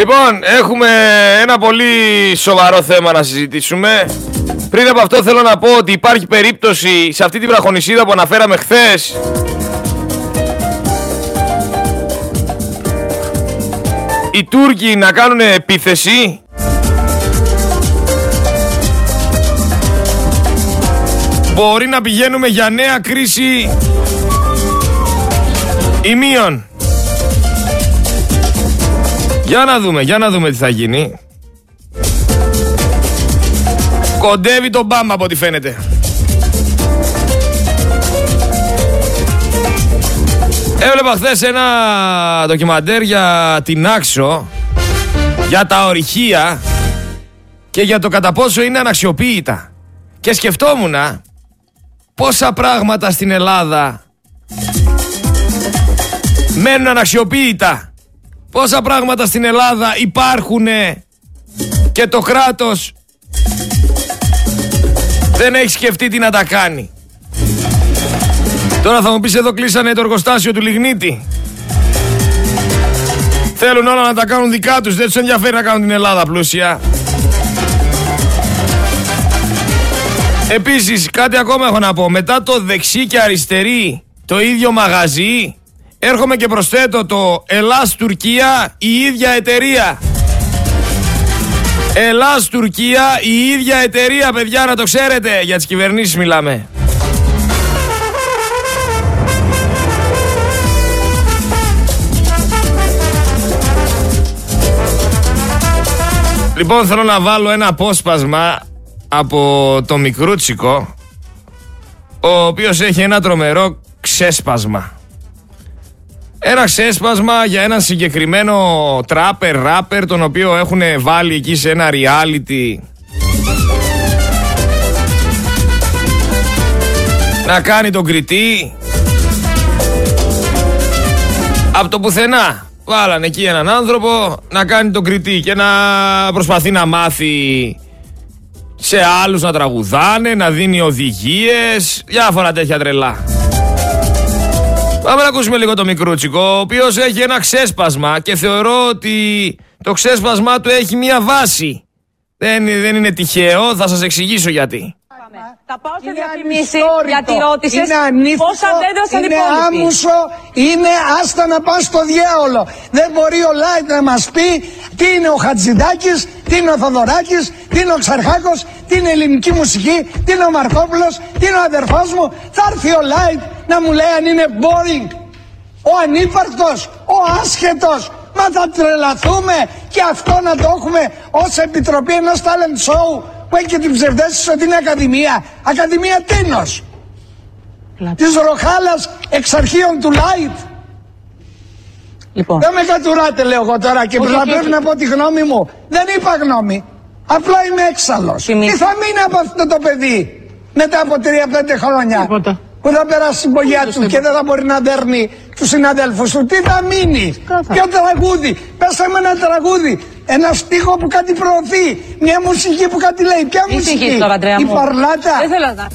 Λοιπόν, έχουμε ένα πολύ σοβαρό θέμα να συζητήσουμε. Πριν από αυτό θέλω να πω ότι υπάρχει περίπτωση σε αυτή την βραχονισίδα που αναφέραμε χθες οι Τούρκοι να κάνουν επίθεση Μπορεί να πηγαίνουμε για νέα κρίση ημίων. Για να δούμε, για να δούμε τι θα γίνει. Κοντεύει τον Μπάμα από ό,τι φαίνεται. Έβλεπα χθες ένα ντοκιμαντέρ για την Άξο, για τα ορυχεία και για το κατά πόσο είναι αναξιοποίητα. Και σκεφτόμουν πόσα πράγματα στην Ελλάδα μένουν αναξιοποίητα. Πόσα πράγματα στην Ελλάδα υπάρχουν και το κράτος δεν έχει σκεφτεί τι να τα κάνει. Τώρα θα μου πεις εδώ κλείσανε το εργοστάσιο του Λιγνίτη. Θέλουν όλα να τα κάνουν δικά τους, δεν τους ενδιαφέρει να κάνουν την Ελλάδα πλούσια. Επίσης κάτι ακόμα έχω να πω. Μετά το δεξί και αριστερή το ίδιο μαγαζί έρχομαι και προσθέτω το Ελλάς Τουρκία η ίδια εταιρεία. Ελλάς Τουρκία η ίδια εταιρεία παιδιά να το ξέρετε για τις κυβερνήσεις μιλάμε. Λοιπόν θέλω να βάλω ένα απόσπασμα από το Μικρούτσικο ο οποίος έχει ένα τρομερό ξέσπασμα. Ένα ξέσπασμα για ένα συγκεκριμένο τράπερ, ράπερ τον οποίο έχουν βάλει εκεί σε ένα reality να κάνει τον κριτή από το πουθενά. Βάλανε εκεί έναν άνθρωπο να κάνει τον κριτή και να προσπαθεί να μάθει σε άλλους να τραγουδάνε, να δίνει οδηγίες, διάφορα τέτοια τρελά. Πάμε να ακούσουμε λίγο το μικρούτσικο, ο οποίος έχει ένα ξέσπασμα και θεωρώ ότι το ξέσπασμά του έχει μία βάση. Δεν, δεν είναι τυχαίο, θα σας εξηγήσω γιατί. Θα πάω σε διαφημίσεις γιατί ρώτησες. Πόσα δέντρα σαν Είναι άμουσο, είναι άστα να πας στο διάολο. Δεν μπορεί ο Λάιτ να μας πει τι είναι ο Χατζηδάκης, τι είναι ο Θοδωράκης, τι είναι ο Ξαρχάκος, τι είναι ελληνική μουσική, τι είναι ο Μαρκόπουλος, τι είναι ο αδερφός μου. Θα έρθει ο Λάιτ να μου λέει αν είναι boring. Ο ανύπαρκτος, ο άσχετος, Μα θα τρελαθούμε και αυτό να το έχουμε ως επιτροπή ενός talent show που έχει και την ψευδέστηση ότι είναι ακαδημία. Ακαδημία τίνος. Της Ροχάλας εξ αρχείων του Λάιτ. Λοιπόν. Δεν με κατουράτε λέω εγώ τώρα και πρέπει να πω τη γνώμη μου. Δεν είπα γνώμη. Απλά είμαι έξαλλος. Τι θα μείνει από αυτό το παιδί μετά από 3-5 χρόνια. Τίποτα. Που θα περάσει την πογιά του και δεν θα μπορεί να δέρνει τους συναδέλφους του; Τι θα μείνει; Ποιο τραγούδι; Πέστε με ένα τραγούδι. Ένα στίχο που κάτι προωθεί. Μια μουσική που κάτι λέει. Ποια Τι μουσική; συγχύεις τώρα, Αντρέα Η μου; παρλάτα. Δεν θέλω να...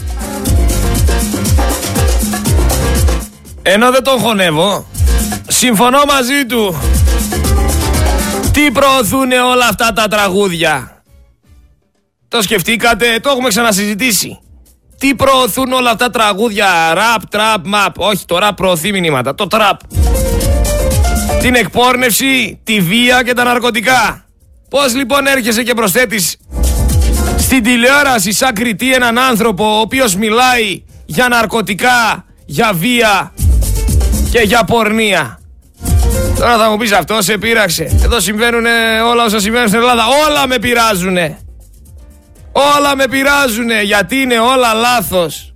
Ενώ δεν τον χωνεύω, συμφωνώ μαζί του. Τι προωθούν όλα αυτά τα τραγούδια; Το σκεφτήκατε, το έχουμε ξανασυζητήσει. Τι προωθούν όλα αυτά τα τραγούδια, ραπ, τραπ, μαπ. Όχι, το ραπ προωθεί μηνύματα, το τραπ. Την εκπόρνευση, τη βία και τα ναρκωτικά. Πώς λοιπόν έρχεσαι και προσθέτεις στην τηλεόραση σαν κριτή έναν άνθρωπο ο οποίος μιλάει για ναρκωτικά, για βία και για πορνεία; Τώρα θα μου πεις αυτό σε πείραξε. Εδώ συμβαίνουν όλα όσα συμβαίνουν στην Ελλάδα. Όλα με πειράζουνε. Όλα με πειράζουνε γιατί είναι όλα λάθος.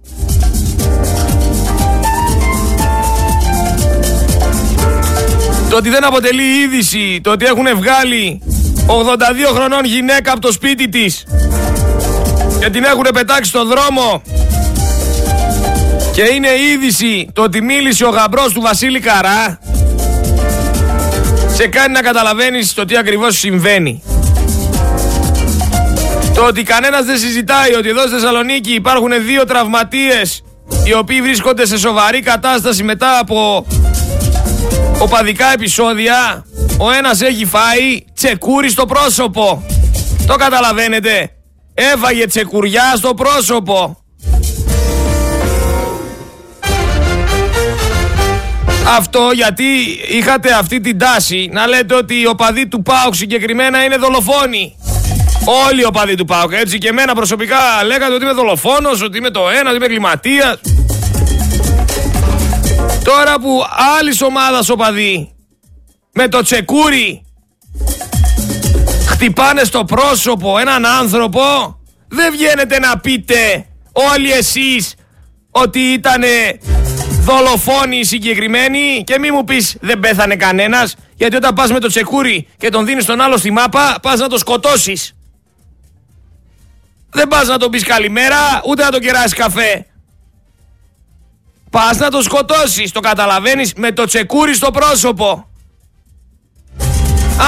Το ότι δεν αποτελεί είδηση, το ότι έχουν βγάλει 82 χρονών γυναίκα από το σπίτι της. Και την έχουν πετάξει στο δρόμο. Και είναι είδηση το ότι μίλησε ο γαμπρός του Βασίλη Καρά. Σε κάνει να καταλαβαίνεις το τι ακριβώς συμβαίνει. Το ότι κανένας δεν συζητάει ότι εδώ στη Θεσσαλονίκη υπάρχουν δύο τραυματίες οι οποίοι βρίσκονται σε σοβαρή κατάσταση μετά από οπαδικά επεισόδια Ο ένας έχει φάει τσεκούρι στο πρόσωπο. Το καταλαβαίνετε. Έφαγε τσεκουριά στο πρόσωπο. Αυτό γιατί είχατε αυτή την τάση να λέτε ότι οι οπαδοί του ΠΑΟΚ συγκεκριμένα είναι δολοφόνοι. Όλοι οι οπαδοί του ΠΑΟΚ. Έτσι και εμένα προσωπικά λέγατε ότι είμαι δολοφόνος, ότι είμαι το ένα, ότι είμαι κλιματίας. Τώρα που άλλη ομάδα οπαδοί με το τσεκούρι χτυπάνε στο πρόσωπο έναν άνθρωπο, δεν βγαίνετε να πείτε όλοι εσείς ότι ήταν δολοφόνοι συγκεκριμένοι και μη μου πεις δεν πέθανε κανένας γιατί όταν πας με το τσεκούρι και τον δίνεις τον άλλο στη μάπα πας να το σκοτώσεις. Δεν πας να τον πεις καλημέρα ούτε να τον κεράσεις καφέ. Πας να το σκοτώσεις, το καταλαβαίνεις με το τσεκούρι στο πρόσωπο.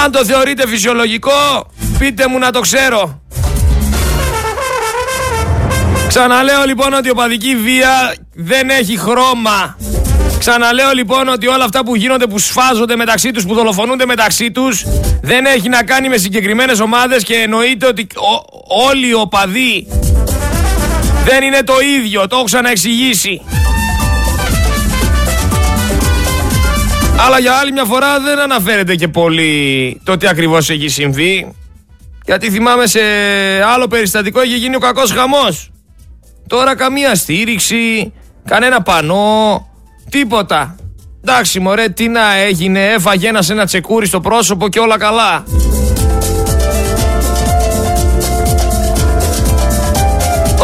Αν το θεωρείτε φυσιολογικό, πείτε μου να το ξέρω. Ξαναλέω λοιπόν ότι η οπαδική βία δεν έχει χρώμα. Ξαναλέω λοιπόν ότι όλα αυτά που γίνονται, που σφάζονται μεταξύ τους, που δολοφονούνται μεταξύ τους, δεν έχει να κάνει με συγκεκριμένες ομάδες και εννοείται ότι όλοι οι οπαδοί δεν είναι το ίδιο. Το έχω ξαναεξηγήσει. Αλλά για άλλη μια φορά δεν αναφέρεται και πολύ το τι ακριβώς έχει συμβεί. Γιατί θυμάμαι σε άλλο περιστατικό είχε γίνει ο κακός χαμός. Τώρα καμία στήριξη, κανένα πανό, τίποτα. Εντάξει μωρέ τι να έγινε, έφαγε ένας ένα τσεκούρι στο πρόσωπο και όλα καλά.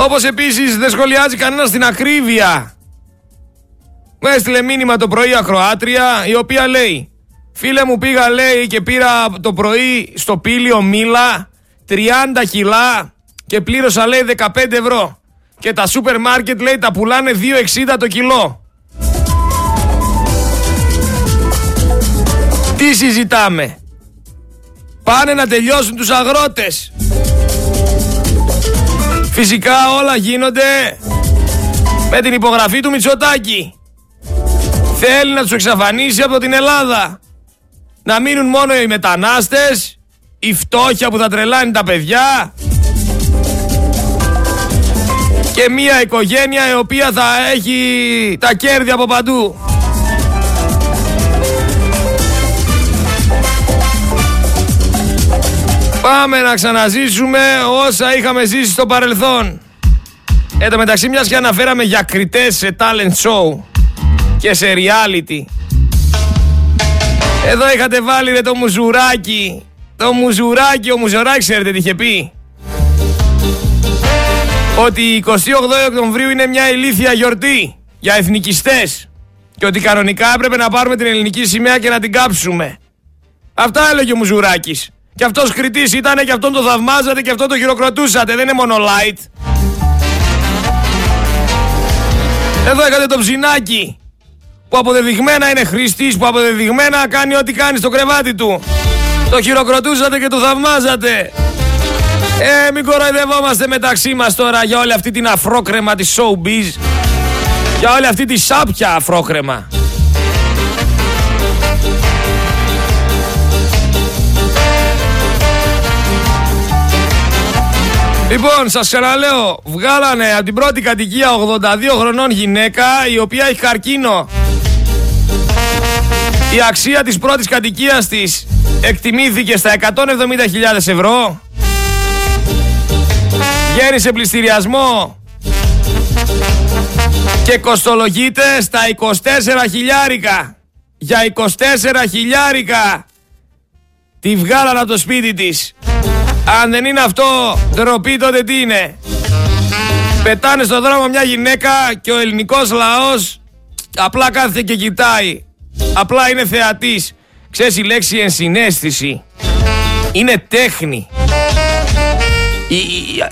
Όπως επίσης δεν σχολιάζει κανένας την ακρίβεια μου έστειλε μήνυμα το πρωί ακροάτρια η οποία λέει Φίλε μου πήγα λέει και πήρα το πρωί στο πύλιο μήλα 30 κιλά και πλήρωσα λέει 15 ευρώ. Και τα σούπερ μάρκετ λέει τα πουλάνε 2,60 το κιλό. Τι συζητάμε; Πάνε να τελειώσουν τους αγρότες. Φυσικά όλα γίνονται με την υπογραφή του Μητσοτάκη. Θέλει να τους εξαφανίσει από την Ελλάδα. Να μείνουν μόνο οι μετανάστες, η φτώχεια που θα τρελάνει τα παιδιά και μια οικογένεια η οποία θα έχει τα κέρδη από παντού. Πάμε να ξαναζήσουμε όσα είχαμε ζήσει στο παρελθόν. Εν τω μεταξύ μιας και αναφέραμε για κριτές σε talent show και σε reality. Εδώ είχατε βάλει ρε το μουζουράκι. Το μουζουράκι, ο μουζουράκι ξέρετε τι είχε πει; Ότι 28 Οκτωβρίου είναι μια ηλίθια γιορτή για εθνικιστές. Και ότι κανονικά έπρεπε να πάρουμε την ελληνική σημαία και να την κάψουμε. Αυτά έλεγε ο Μουζουράκης. Και αυτός κριτής ήταν και αυτόν το θαυμάζατε και αυτόν το χειροκροτούσατε. Δεν είναι μόνο light. Εδώ είχατε το ψινάκι που αποδεδειγμένα είναι χρηστής, που αποδεδειγμένα κάνει ό,τι κάνει στο κρεβάτι του. Το χειροκροτούσατε και το θαυμάζατε. Ε, μην κοροϊδευόμαστε μεταξύ μας τώρα για όλη αυτή την αφρόκρεμα της showbiz. Για όλη αυτή τη σάπια αφρόκρεμα. Λοιπόν, σας ξαναλέω, βγάλανε από την πρώτη κατοικία 82 χρονών γυναίκα η οποία έχει καρκίνο. Η αξία της πρώτης κατοικίας της εκτιμήθηκε στα 170.000 ευρώ. Γέννησε πληστηριασμό και κοστολογείται στα 24 χιλιάρικα. Για 24 χιλιάρικα τη βγάλανε από το σπίτι της. Αν δεν είναι αυτό ντροπή τότε τι είναι. Πετάνε στον δρόμο μια γυναίκα και ο ελληνικός λαός απλά κάθεται και κοιτάει. Απλά είναι θεατής. Ξέρεις η λέξη ενσυναίσθηση είναι τέχνη.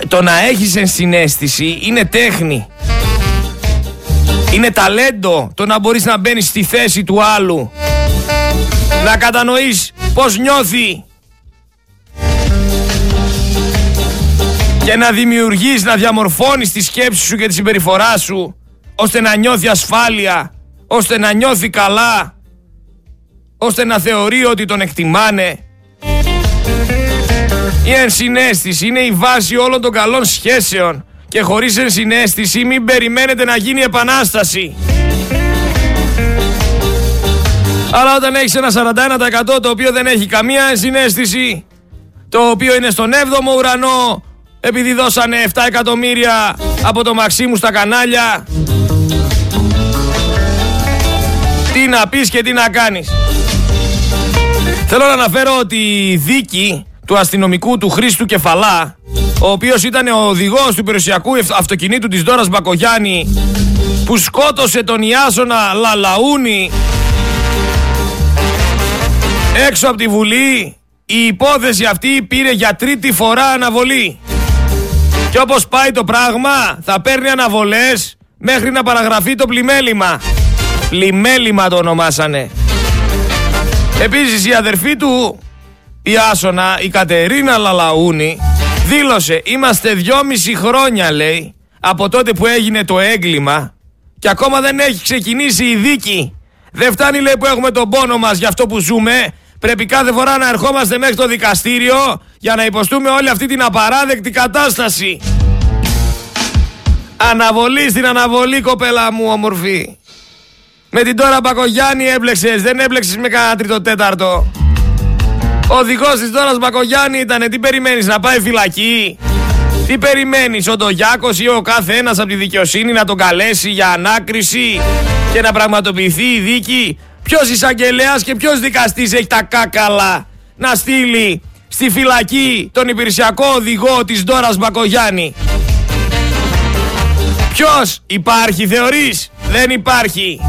το να έχεις ενσυναίσθηση είναι τέχνη. Είναι ταλέντο το να μπορείς να μπαίνεις στη θέση του άλλου. Να κατανοείς πώς νιώθει. Και να δημιουργείς, να διαμορφώνεις τη σκέψη σου και τη συμπεριφορά σου ώστε να νιώθει ασφάλεια, ώστε να νιώθει καλά ώστε να θεωρεί ότι τον εκτιμάνε. Η ενσυναίσθηση είναι η βάση όλων των καλών σχέσεων και χωρίς ενσυναίσθηση μην περιμένετε να γίνει επανάσταση. Αλλά όταν έχεις ένα 41% το οποίο δεν έχει καμία ενσυναίσθηση, το οποίο είναι στον 7ο ουρανό επειδή δώσανε 7 εκατομμύρια από το Μαξίμου στα κανάλια, τι να πεις και τι να κάνεις. Θέλω να αναφέρω ότι η δίκη του αστυνομικού του Χρήστου Κεφαλά, ο οποίος ήταν ο οδηγός του περιουσιακού αυτοκινήτου της Δόρας Μπακογιάννη, που σκότωσε τον Ιάσονα Λαλαούνι έξω από τη Βουλή, η υπόθεση αυτή πήρε για τρίτη φορά αναβολή. Και όπως πάει το πράγμα, θα παίρνει αναβολές μέχρι να παραγραφεί το πλημέλημα. Πλημέλημα το ονομάσανε. Επίσης η αδερφή του, η Άσονα, η Κατερίνα Λαλαούνη, δήλωσε είμαστε δυόμιση χρόνια λέει από τότε που έγινε το έγκλημα και ακόμα δεν έχει ξεκινήσει η δίκη. Δεν φτάνει λέει που έχουμε τον πόνο μας για αυτό που ζούμε. Πρέπει κάθε φορά να ερχόμαστε μέχρι το δικαστήριο για να υποστούμε όλη αυτή την απαράδεκτη κατάσταση. Αναβολή στην αναβολή κοπέλα μου όμορφη. Με την τώρα Μπακογιάννη έμπλεξες, δεν έμπλεξες με κανένα τρίτο τέταρτο. Ο οδηγός της τώρας Μπακογιάννη ήταν, τι περιμένεις να πάει φυλακή; Τι περιμένεις, ο Ντογιάκος ή ο κάθε ένας από τη δικαιοσύνη να τον καλέσει για ανάκριση και να πραγματοποιηθεί η δίκη; Ποιος εισαγγελέας και ποιος δικαστής έχει τα κάκαλα να στείλει στη φυλακή τον υπηρεσιακό οδηγό της Ντόρας Μπακογιάννη; Ποιος υπάρχει θεωρείς, δεν υπάρχει.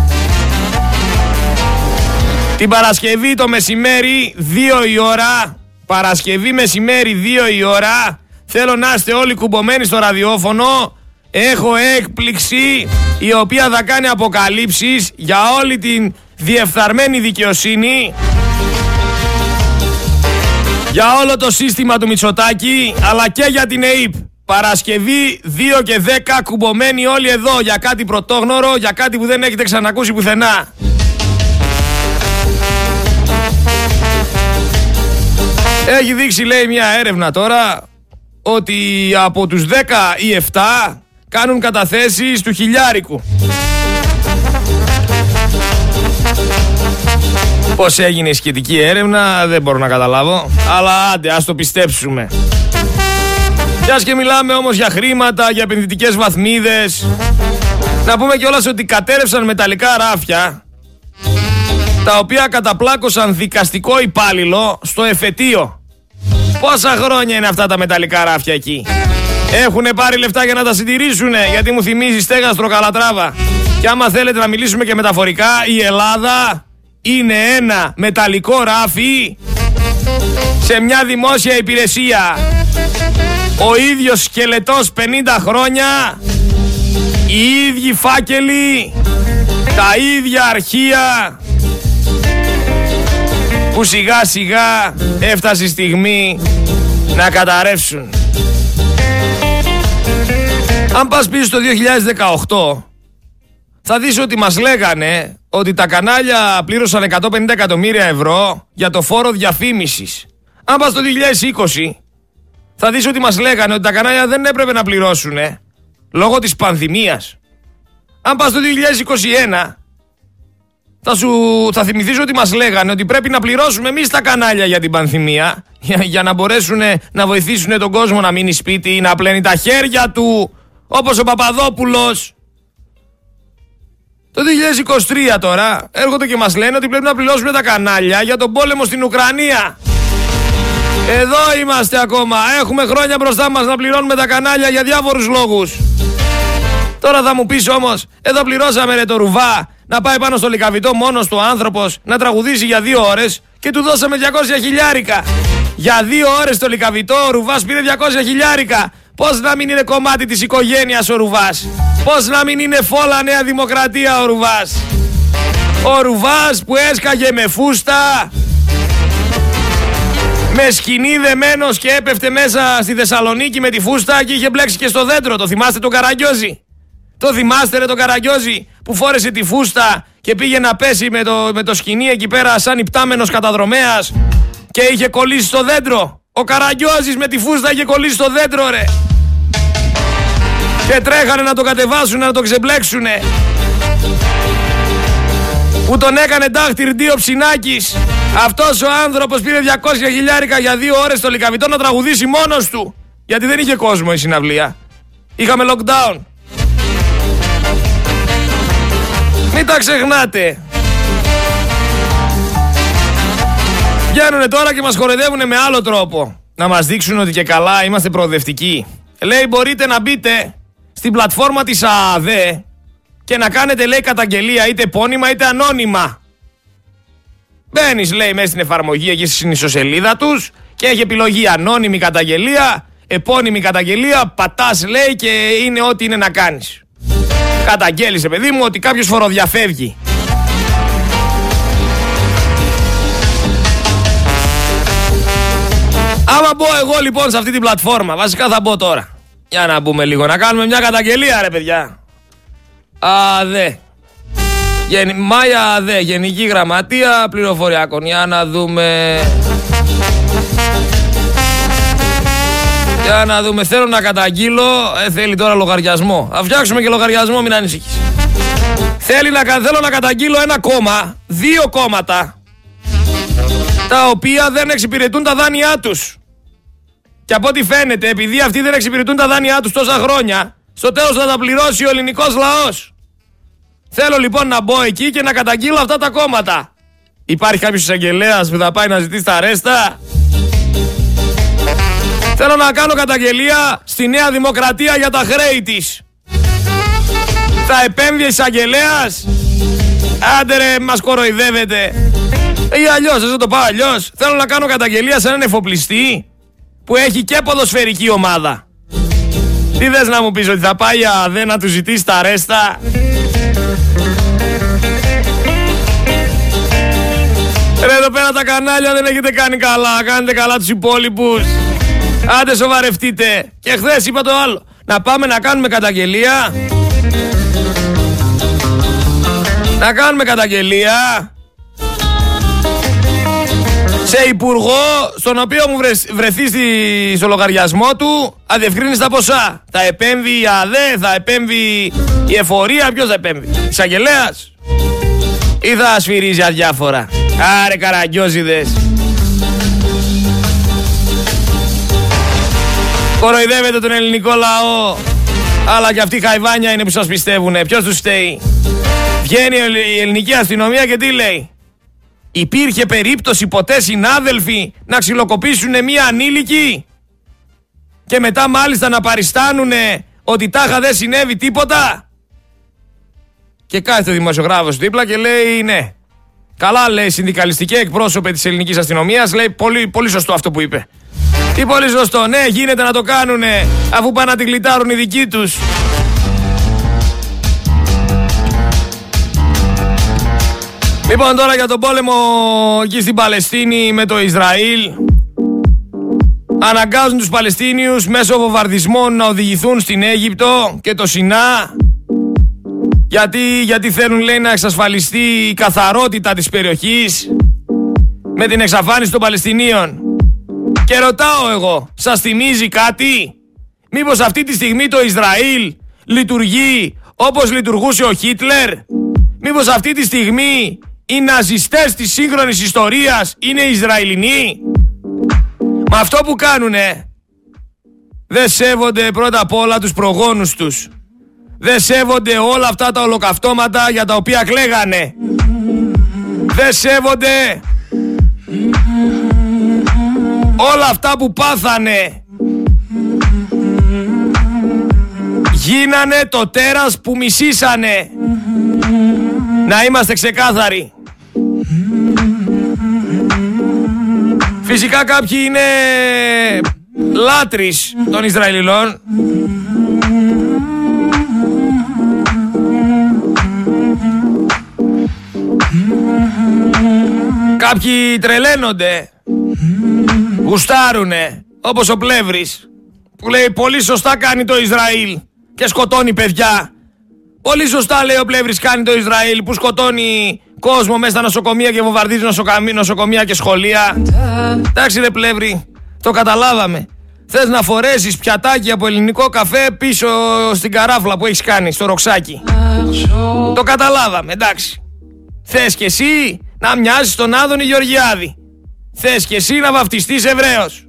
Την Παρασκευή το μεσημέρι 2 η ώρα, Παρασκευή μεσημέρι 2 η ώρα, θέλω να είστε όλοι κουμπωμένοι στο ραδιόφωνο, έχω έκπληξη η οποία θα κάνει αποκαλύψεις για όλη την διεφθαρμένη δικαιοσύνη για όλο το σύστημα του Μητσοτάκη αλλά και για την ΕΕΠ. Παρασκευή 2 και 10 κουμπωμένοι όλοι εδώ για κάτι πρωτόγνωρο, για κάτι που δεν έχετε ξανακούσει πουθενά. Έχει δείξει λέει μια έρευνα τώρα ότι από τους 10 ή 7 κάνουν καταθέσεις του χιλιάρικου. Πώς έγινε η σχετική έρευνα δεν μπορώ να καταλάβω. Αλλά άντε ας το πιστέψουμε. Κι και μιλάμε όμως για χρήματα, για επενδυτικές βαθμίδες. Να πούμε κιόλας ότι κατέρευσαν μεταλλικά ράφια τα οποία καταπλάκωσαν δικαστικό υπάλληλο στο εφετείο. Πόσα χρόνια είναι αυτά τα μεταλλικά ράφια εκεί; Έχουν πάρει λεφτά για να τα συντηρήσουν γιατί μου θυμίζει στέγαστρο Καλατράβα. Και άμα θέλετε να μιλήσουμε και μεταφορικά, η Ελλάδα είναι ένα μεταλλικό ράφι σε μια δημόσια υπηρεσία. Ο ίδιος σκελετός 50 χρόνια, οι ίδιοι φάκελοι, τα ίδια αρχεία που σιγά σιγά έφτασε η στιγμή να καταρρεύσουν. Αν πας πίσω στο 2018 θα δεις ότι μας λέγανε ότι τα κανάλια πλήρωσαν 150 εκατομμύρια ευρώ για το φόρο διαφήμισης. Αν πας στο 2020 θα δεις ότι μας λέγανε ότι τα κανάλια δεν έπρεπε να πληρώσουν λόγω της πανδημίας. Αν πας στο 2021 θα, σου, θα θυμηθείς ότι μας λέγανε ότι πρέπει να πληρώσουμε εμείς τα κανάλια για την πανδημία για, για να μπορέσουν να βοηθήσουν τον κόσμο να μείνει σπίτι ή να πλένει τα χέρια του όπως ο Παπαδόπουλος. Το 2023 τώρα έρχονται και μας λένε ότι πρέπει να πληρώσουμε τα κανάλια για τον πόλεμο στην Ουκρανία. Εδώ είμαστε ακόμα. Έχουμε χρόνια μπροστά μας να πληρώνουμε τα κανάλια για διάφορους λόγους. Τώρα θα μου πεις όμως, εδώ πληρώσαμε ρε το ρουβά να πάει πάνω στο λικαβιτό μόνος του άνθρωπος να τραγουδήσει για δύο ώρες και του δώσαμε 200 χιλιάρικα. Για δύο ώρες το λικαβιτό ο Ρουβάς πήρε 200 χιλιάρικα. Πώς να μην είναι κομμάτι της οικογένειας ο Ρουβάς; Πώς να μην είναι φόλα νέα δημοκρατία ο Ρουβάς; Ο Ρουβάς που έσκαγε με φούστα. Με σκηνή δεμένος και έπεφτε μέσα στη Θεσσαλονίκη με τη φούστα και είχε μπλέξει και στο δέντρο. Το θυμάστε τον Καραγκιόζη; Το θυμάστε ρε το Καραγκιόζη που φόρεσε τη φούστα και πήγε να πέσει με το, με το σκηνή εκεί πέρα σαν υπτάμενος καταδρομέας και είχε κολλήσει στο δέντρο. Ο Καραγκιόζης με τη φούστα είχε κολλήσει στο δέντρο ρε. Και τρέχανε να το κατεβάσουν, να το ξεμπλέξουνε. Που τον έκανε ντάχτυρ ο Ψινάκης. Αυτός ο άνθρωπος πήρε 200 χιλιάρικα για δύο ώρες στο Λικαβιτό να τραγουδήσει μόνος του. Γιατί δεν είχε κόσμο η συναυλία. Είχαμε lockdown. Μην τα ξεχνάτε. Βγαίνουνε τώρα και μας χορεδεύουν με άλλο τρόπο. Να μας δείξουν ότι και καλά είμαστε προοδευτικοί. Λέει μπορείτε να μπείτε στην πλατφόρμα της ΑΑΔΕ και να κάνετε λέει καταγγελία είτε επώνυμα είτε ανώνυμα. Μπαίνεις λέει μέσα στην εφαρμογή εκεί στην ισοσελίδα τους και έχει επιλογή ανώνυμη καταγγελία, επώνυμη καταγγελία, πατάς λέει και είναι ό,τι είναι να κάνεις. Καταγγέλισε παιδί μου ότι κάποιος φοροδιαφεύγει. Άμα μπω εγώ λοιπόν σε αυτή την πλατφόρμα, βασικά θα μπω τώρα. Για να μπούμε λίγο, να κάνουμε μια καταγγελία ρε παιδιά. ΑΔΕ. Γεν... Μάια ΑΔΕ, Γενική Γραμματεία Πληροφοριακών. Για να δούμε. Για να δούμε. Θέλω να καταγγείλω. Ε, θέλει τώρα λογαριασμό. Θα φτιάξουμε και λογαριασμό, μην ανησυχείς. Θέλει να, θέλω να καταγγείλω ένα κόμμα, δύο κόμματα, τα οποία δεν εξυπηρετούν τα δάνειά τους. Και από ό,τι φαίνεται, επειδή αυτοί δεν εξυπηρετούν τα δάνειά τους τόσα χρόνια, στο τέλος θα τα πληρώσει ο ελληνικός λαός. Θέλω λοιπόν να μπω εκεί και να καταγγείλω αυτά τα κόμματα. Υπάρχει κάποιος εισαγγελέας που θα πάει να ζητήσει τα ρέστα. Θέλω να κάνω καταγγελία στη Νέα Δημοκρατία για τα χρέη της. Θα επέμβει εισαγγελέας. Άντε ρε, μας κοροϊδεύετε. Ή αλλιώς, δεν το πάω αλλιώς. Θέλω να κάνω καταγγελία σε έναν εφοπλιστή που έχει και ποδοσφαιρική ομάδα. Τι θες να μου πεις ότι θα πάει αδέ να του ζητήσει τα ρέστα; Ρε εδώ πέρα τα κανάλια δεν έχετε κάνει καλά. Κάνετε καλά τους υπόλοιπους. Άντε σοβαρευτείτε. Και χθες είπα το άλλο. Να πάμε να κάνουμε καταγγελία. Να κάνουμε καταγγελία σε υπουργό στον οποίο μου βρεθεί στη, στο λογαριασμό του αδιευκρίνηστα ποσά. Θα επέμβει η ΑΔΕ, θα επέμβει η εφορία, ποιος θα επέμβει. Εισαγγελέας ή θα σφυρίζει αδιάφορα. Άρε καραγκιόζιδες. Κοροϊδεύετε τον ελληνικό λαό. Αλλά και αυτοί οι χαϊβάνια είναι που σας πιστεύουνε. Ποιος τους στέει. Βγαίνει η ελληνική αστυνομία και τι λέει; Υπήρχε περίπτωση ποτέ συνάδελφοι να ξυλοκοπήσουν μία ανήλικη; Και μετά μάλιστα να παριστάνουν ότι τάχα δεν συνέβη τίποτα; Και κάθεται ο δημοσιογράφος δίπλα και λέει ναι. Καλά λέει συνδικαλιστική εκπρόσωπε της ελληνικής αστυνομίας λέει πολύ, πολύ σωστό αυτό που είπε. Τι πολύ σωστό. Ναι γίνεται να το κάνουνε αφού πάνε να την κλειτάρουν οι δικοί τους. Λοιπόν τώρα για τον πόλεμο εκεί στην Παλαιστίνη με το Ισραήλ Αναγκάζουν τους Παλαιστίνιους μέσω βομβαρδισμών να οδηγηθούν στην Αίγυπτο και το Σινά γιατί, γιατί θέλουν λέει να εξασφαλιστεί η καθαρότητα της περιοχής με την εξαφάνιση των Παλαιστινίων. Και ρωτάω εγώ, σας θυμίζει κάτι; Μήπως αυτή τη στιγμή το Ισραήλ λειτουργεί όπως λειτουργούσε ο Χίτλερ; Μήπως αυτή τη στιγμή οι ναζιστές της σύγχρονης ιστορίας είναι Ισραηλινοί; Με αυτό που κάνουνε δεν σέβονται πρώτα απ' όλα τους προγόνους τους. Δεν σέβονται όλα αυτά τα ολοκαυτώματα για τα οποία κλαίγανε. Δεν σέβονται όλα αυτά που πάθανε. Γίνανε το τέρας που μισήσανε. Να είμαστε ξεκάθαροι. Φυσικά κάποιοι είναι λάτρεις των Ισραηλινών. Κάποιοι τρελαίνονται, γουστάρουνε, όπως ο Πλεύρης, που λέει πολύ σωστά κάνει το Ισραήλ και σκοτώνει παιδιά Πολύ σωστά λέει ο Πλεύρης κάνει το Ισραήλ που σκοτώνει κόσμο μέσα στα νοσοκομεία και βομβαρδίζει νοσοκομεία και σχολεία. Εντάξει ρε Πλεύρη, το καταλάβαμε. Θες να φορέσεις πιατάκι από ελληνικό καφέ πίσω στην καράφλα που έχεις κάνει, στο ροξάκι. Το καταλάβαμε, εντάξει. Θες κι εσύ να μοιάζεις τον Άδωνη Γεωργιάδη. Θες κι εσύ να βαφτιστείς Εβραίος.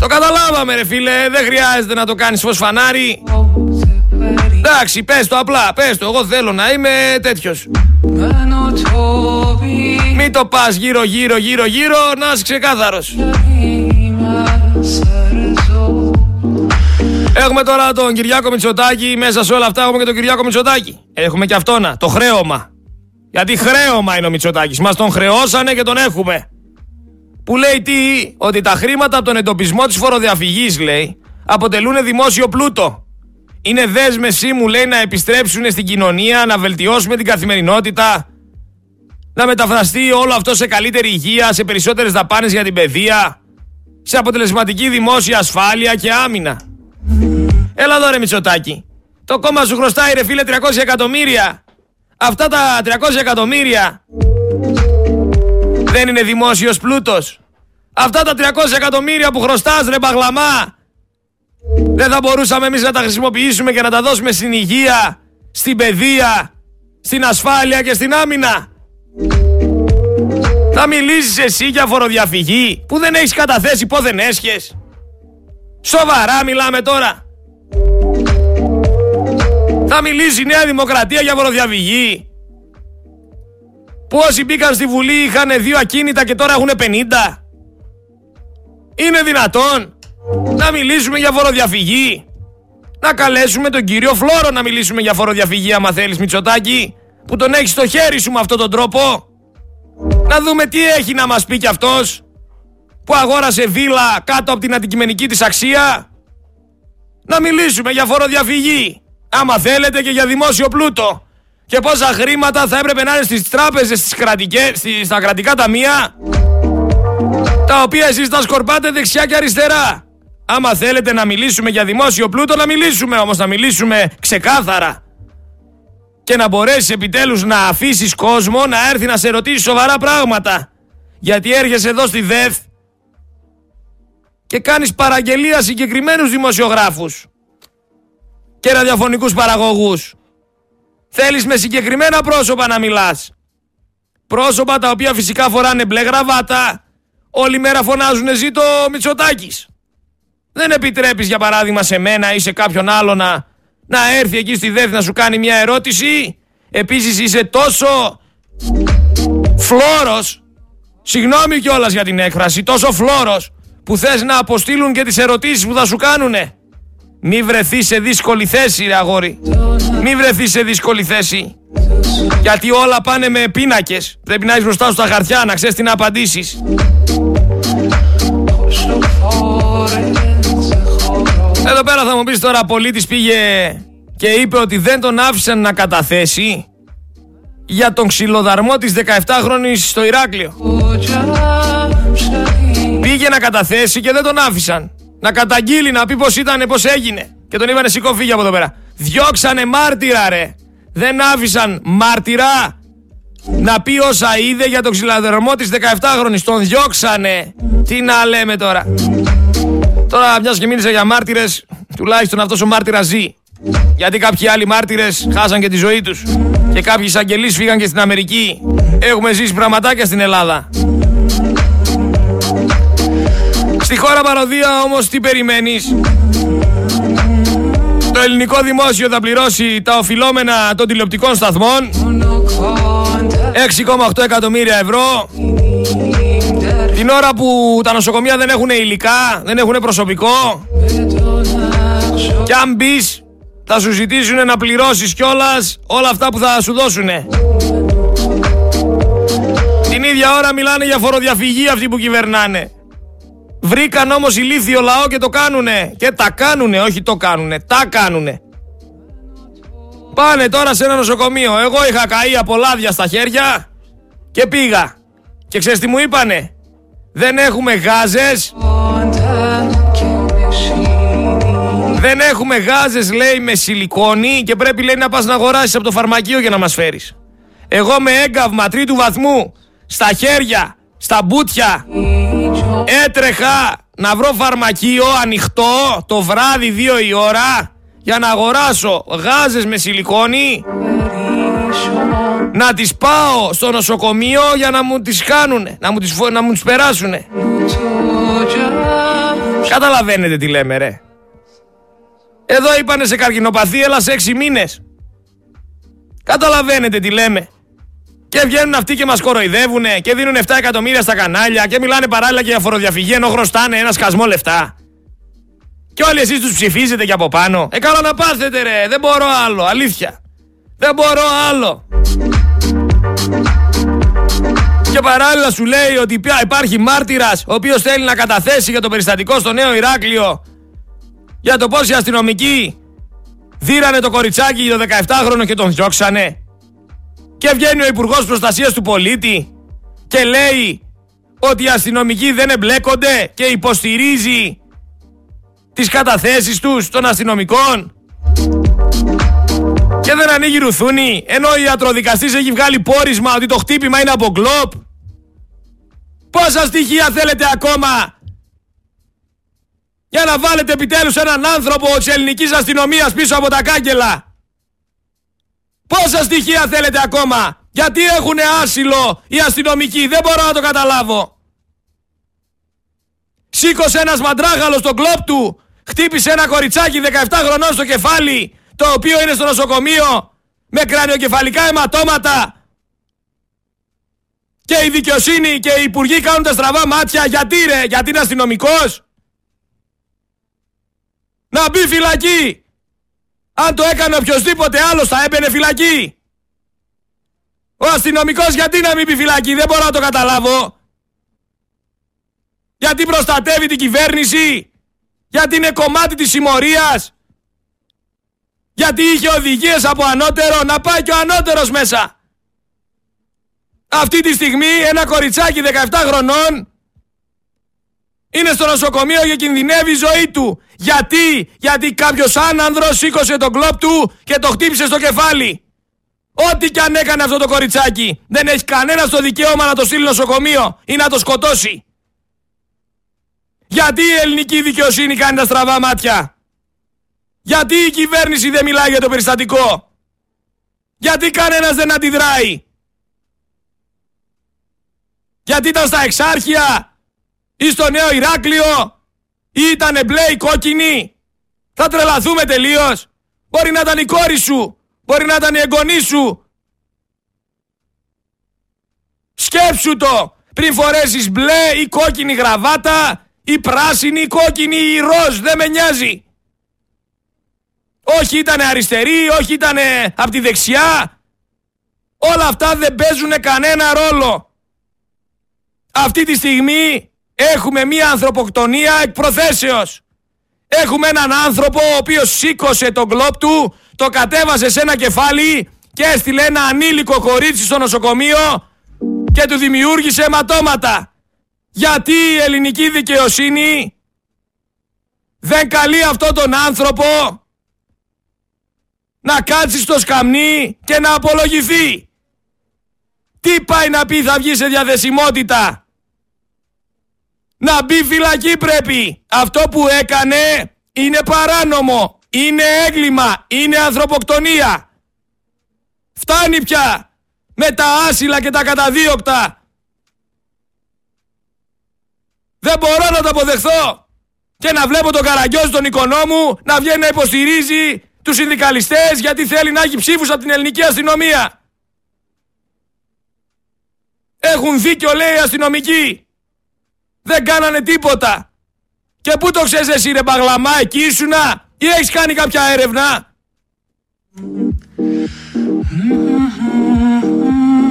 Το καταλάβαμε, ρε φίλε. Δεν χρειάζεται να το κάνεις φως φανάρι. Εντάξει, πες το απλά, πες το. Εγώ θέλω να είμαι τέτοιος. Μην το πας γύρω, γύρω, γύρω, γύρω, να είσαι ξεκάθαρος. Έχουμε τώρα τον Κυριάκο Μητσοτάκη. Μέσα σε όλα αυτά έχουμε και τον Κυριάκο Μητσοτάκη. Έχουμε και αυτόνα, το χρέωμα. Γιατί χρέωμα είναι ο Μητσοτάκης. Μας τον χρεώσανε και τον έχουμε. Που λέει τι, ότι τα χρήματα από τον εντοπισμό της φοροδιαφυγής, λέει, αποτελούν δημόσιο πλούτο. Είναι δέσμευσή μου, λέει, να επιστρέψουν στην κοινωνία, να βελτιώσουμε την καθημερινότητα, να μεταφραστεί όλο αυτό σε καλύτερη υγεία, σε περισσότερες δαπάνες για την παιδεία, σε αποτελεσματική δημόσια ασφάλεια και άμυνα. Έλα εδώ ρε Μητσοτάκη. Το κόμμα σου χρωστάει ρε φίλε 300 εκατομμύρια. Αυτά τα 300 εκατομμύρια δεν είναι δημόσιος πλούτος. Αυτά τα 300 εκατομμύρια που χρωστάς ρε Μπαγλαμά δεν θα μπορούσαμε εμείς να τα χρησιμοποιήσουμε και να τα δώσουμε στην υγεία, στην παιδεία, στην ασφάλεια και στην άμυνα. Θα μιλήσεις εσύ για φοροδιαφυγή που δεν έχεις καταθέσει πόθεν έσχες. Σοβαρά μιλάμε τώρα. Θα μιλήσει η Νέα Δημοκρατία για φοροδιαφυγή. Πόσοι μπήκαν στη Βουλή είχαν δύο ακίνητα και τώρα έχουν 50. Είναι δυνατόν να μιλήσουμε για φοροδιαφυγή. Να καλέσουμε τον κύριο Φλόρο να μιλήσουμε για φοροδιαφυγή άμα θέλεις Μητσοτάκη που τον έχει στο χέρι σου με αυτόν τον τρόπο. Να δούμε τι έχει να μας πει κι αυτός που αγόρασε βίλα κάτω από την αντικειμενική της αξία. Να μιλήσουμε για φοροδιαφυγή. Άμα θέλετε και για δημόσιο πλούτο. Και πόσα χρήματα θα έπρεπε να είναι στις τράπεζες, στις κρατικές, στα κρατικά ταμεία. Τα οποία εσείς τα σκορπάτε δεξιά και αριστερά. Άμα θέλετε να μιλήσουμε για δημόσιο πλούτο, να μιλήσουμε όμως, να μιλήσουμε ξεκάθαρα. Και να μπορέσεις επιτέλους να αφήσεις κόσμο να έρθει να σε ρωτήσει σοβαρά πράγματα. Γιατί έρχεσαι εδώ στη ΔΕΘ και κάνεις παραγγελία συγκεκριμένους δημοσιογράφους και ραδιοφωνικούς παραγωγούς. Θέλεις με συγκεκριμένα πρόσωπα να μιλάς. Πρόσωπα τα οποία φυσικά φοράνε μπλε γραβάτα. Όλη μέρα φωνάζουν ζήτω Μητσοτάκης. Δεν επιτρέπεις για παράδειγμα σε μένα ή σε κάποιον άλλο να, να έρθει εκεί στη ΔΕΘ να σου κάνει μια ερώτηση. Επίσης είσαι τόσο φλόρος, συγγνώμη κιόλας για την έκφραση, τόσο φλόρος που θες να αποστείλουν και τις ερωτήσεις που θα σου κάνουνε. Μη βρεθεί σε δύσκολη θέση, ρε αγόρι. Μη βρεθεί σε δύσκολη θέση. Γιατί όλα πάνε με πίνακες. Πρέπει να έχεις μπροστά σου τα χαρτιά, να ξέρεις τι να απαντήσεις. Εδώ πέρα θα μου πεις τώρα, πολίτης πήγε και είπε ότι δεν τον άφησαν να καταθέσει για τον ξυλοδαρμό της 17χρονης στο Ηράκλειο. Πήγε να καταθέσει και δεν τον άφησαν να καταγγείλει, να πει πώς ήταν, πώς έγινε. Και τον είπανε σηκώ φύγει από εδώ πέρα. Διώξανε μάρτυρα ρε. Δεν άφησαν μάρτυρα να πει όσα είδε για τον ξυλαδερμό της 17χρονης. Τον διώξανε. Τι να λέμε τώρα. Τώρα μιας και μίλησα για μάρτυρες, τουλάχιστον αυτός ο μάρτυρας ζει. Γιατί κάποιοι άλλοι μάρτυρες χάσαν και τη ζωή τους. Και κάποιοι εισαγγελείς φύγαν και στην Αμερική. Έχουμε ζήσει πραγματάκια στην Ελλάδα. Στη χώρα παροδία όμως τι περιμένεις; Το ελληνικό δημόσιο θα πληρώσει τα οφειλόμενα των τηλεοπτικών σταθμών. 6,8 εκατομμύρια ευρώ. Την ώρα που τα νοσοκομεία δεν έχουν υλικά, δεν έχουν προσωπικό. Και αν μπεις, θα σου ζητήσουν να πληρώσεις κιόλας όλα αυτά που θα σου δώσουν Την ίδια ώρα μιλάνε για φοροδιαφυγή αυτοί που κυβερνάνε Βρήκαν όμως ηλίθιο λαό και το κάνουνε. Και τα κάνουνε, όχι το κάνουνε, τα κάνουνε. Πάνε τώρα σε ένα νοσοκομείο. Εγώ είχα καεί από λάδια στα χέρια και πήγα. Και ξέρεις τι μου είπανε; Δεν έχουμε γάζες. Δεν έχουμε γάζες λέει με σιλικόνη και πρέπει λέει να πας να αγοράσεις από το φαρμακείο για να μας φέρεις. Εγώ με έγκαυμα τρίτου βαθμού, στα χέρια, στα μπούτια, έτρεχα να βρω φαρμακείο ανοιχτό το βράδυ δύο η ώρα για να αγοράσω γάζες με σιλικόνη να τις πάω στο νοσοκομείο για να μου τις κάνουνε, να μου τις, να μου τις περάσουνε. Καταλαβαίνετε τι λέμε ρε. Εδώ είπανε σε καρκινοπαθή, έλα σε έξι μήνες. Καταλαβαίνετε τι λέμε. Και βγαίνουν αυτοί και μας κοροϊδεύουνε και δίνουν 7 εκατομμύρια στα κανάλια και μιλάνε παράλληλα και για φοροδιαφυγή ενώ χρωστάνε ένα σκασμό λεφτά. Και όλοι εσείς τους ψηφίζετε και από πάνω. Ε, καλά να πάθετε ρε, δεν μπορώ άλλο, αλήθεια. Δεν μπορώ άλλο. Και παράλληλα σου λέει ότι πια υπάρχει μάρτυρας ο οποίος θέλει να καταθέσει για το περιστατικό στο νέο Ηράκλειο για το πώς οι αστυνομικοί δίρανε το κοριτσάκι το 17χρονο και τον διώξανε. Και βγαίνει ο Υπουργός Προστασίας του Πολίτη και λέει ότι οι αστυνομικοί δεν εμπλέκονται και υποστηρίζει τις καταθέσεις τους των αστυνομικών. Και δεν ανοίγει ρουθούνη, ενώ ο ιατροδικαστής έχει βγάλει πόρισμα ότι το χτύπημα είναι από γκλόπ. Πόσα στοιχεία θέλετε ακόμα για να βάλετε επιτέλους έναν άνθρωπο της ελληνικής αστυνομίας πίσω από τα κάγκελα; Πόσα στοιχεία θέλετε ακόμα; Γιατί έχουν άσυλο οι αστυνομικοί; Δεν μπορώ να το καταλάβω. Σήκωσε ένας μαντράγαλος στον κλόπ του. Χτύπησε ένα κοριτσάκι 17 χρονών στο κεφάλι. Το οποίο είναι στο νοσοκομείο. Με κρανιοκεφαλικά αιματώματα. Και η δικαιοσύνη και οι υπουργοί κάνουν τα στραβά μάτια. Γιατί ρε, γιατί είναι αστυνομικός; Να μπει φυλακή. Αν το έκανε οποιοδήποτε άλλος θα έμπαινε φυλακή. Ο αστυνομικός γιατί να μην πει φυλακή, δεν μπορώ να το καταλάβω. Γιατί προστατεύει την κυβέρνηση. Γιατί είναι κομμάτι της συμμορίας. Γιατί είχε οδηγίες από ανώτερο, να πάει και ο ανώτερος μέσα. Αυτή τη στιγμή ένα κοριτσάκι 17 χρονών είναι στο νοσοκομείο και κινδυνεύει η ζωή του. Γιατί, γιατί κάποιος άνανδρος σήκωσε τον κλόπ του και το χτύπησε στο κεφάλι. Ό,τι και αν έκανε αυτό το κοριτσάκι, δεν έχει κανένα το δικαίωμα να το στείλει νοσοκομείο ή να το σκοτώσει. Γιατί η ελληνική δικαιοσύνη κάνει τα στραβά μάτια; Γιατί η κυβέρνηση δεν μιλάει για το περιστατικό; Γιατί κανένας δεν αντιδράει; Γιατί ήταν στα εξάρχεια; Ή στο νέο Ηράκλειο ή ήταν μπλε ή κόκκινη. Θα τρελαθούμε τελείως. Μπορεί να ήταν η κόρη σου. Μπορεί να ήταν η εγγονή σου. Σκέψου το πριν φορέσεις μπλε ή κόκκινη γραβάτα ή πράσινη ή κόκκινη ή ροζ. Δεν με νοιάζει. Όχι ήταν αριστερή, όχι ήταν από τη δεξιά. Όλα αυτά δεν παίζουν κανένα ρόλο. Αυτή τη στιγμή Έχουμε μία ανθρωποκτονία εκ προθέσεως. Έχουμε έναν άνθρωπο ο οποίος σήκωσε τον κλόπ του, το κατέβασε σε ένα κεφάλι και έστειλε ένα ανήλικο κορίτσι στο νοσοκομείο και του δημιούργησε αιματώματα. Γιατί η ελληνική δικαιοσύνη δεν καλεί αυτόν τον άνθρωπο να κάτσει στο σκαμνί και να απολογηθεί. Τι πάει να πει θα βγει σε διαδεσιμότητα. Να μπει φυλακή πρέπει. Αυτό που έκανε είναι παράνομο. Είναι έγκλημα. Είναι ανθρωποκτονία. Φτάνει πια με τα άσυλα και τα καταδίωκτα. Δεν μπορώ να το αποδεχθώ. Και να βλέπω τον Καραγκιόζη τον οικονόμου να βγαίνει να υποστηρίζει τους συνδικαλιστές γιατί θέλει να έχει ψήφους από την ελληνική αστυνομία. Έχουν δίκιο λέει οι αστυνομικοί. Δεν κάνανε τίποτα. Και πού το ξέρεις εσύ ρε Μπαγλαμά, εκεί ήσουνα; Ή έχεις κάνει κάποια έρευνα;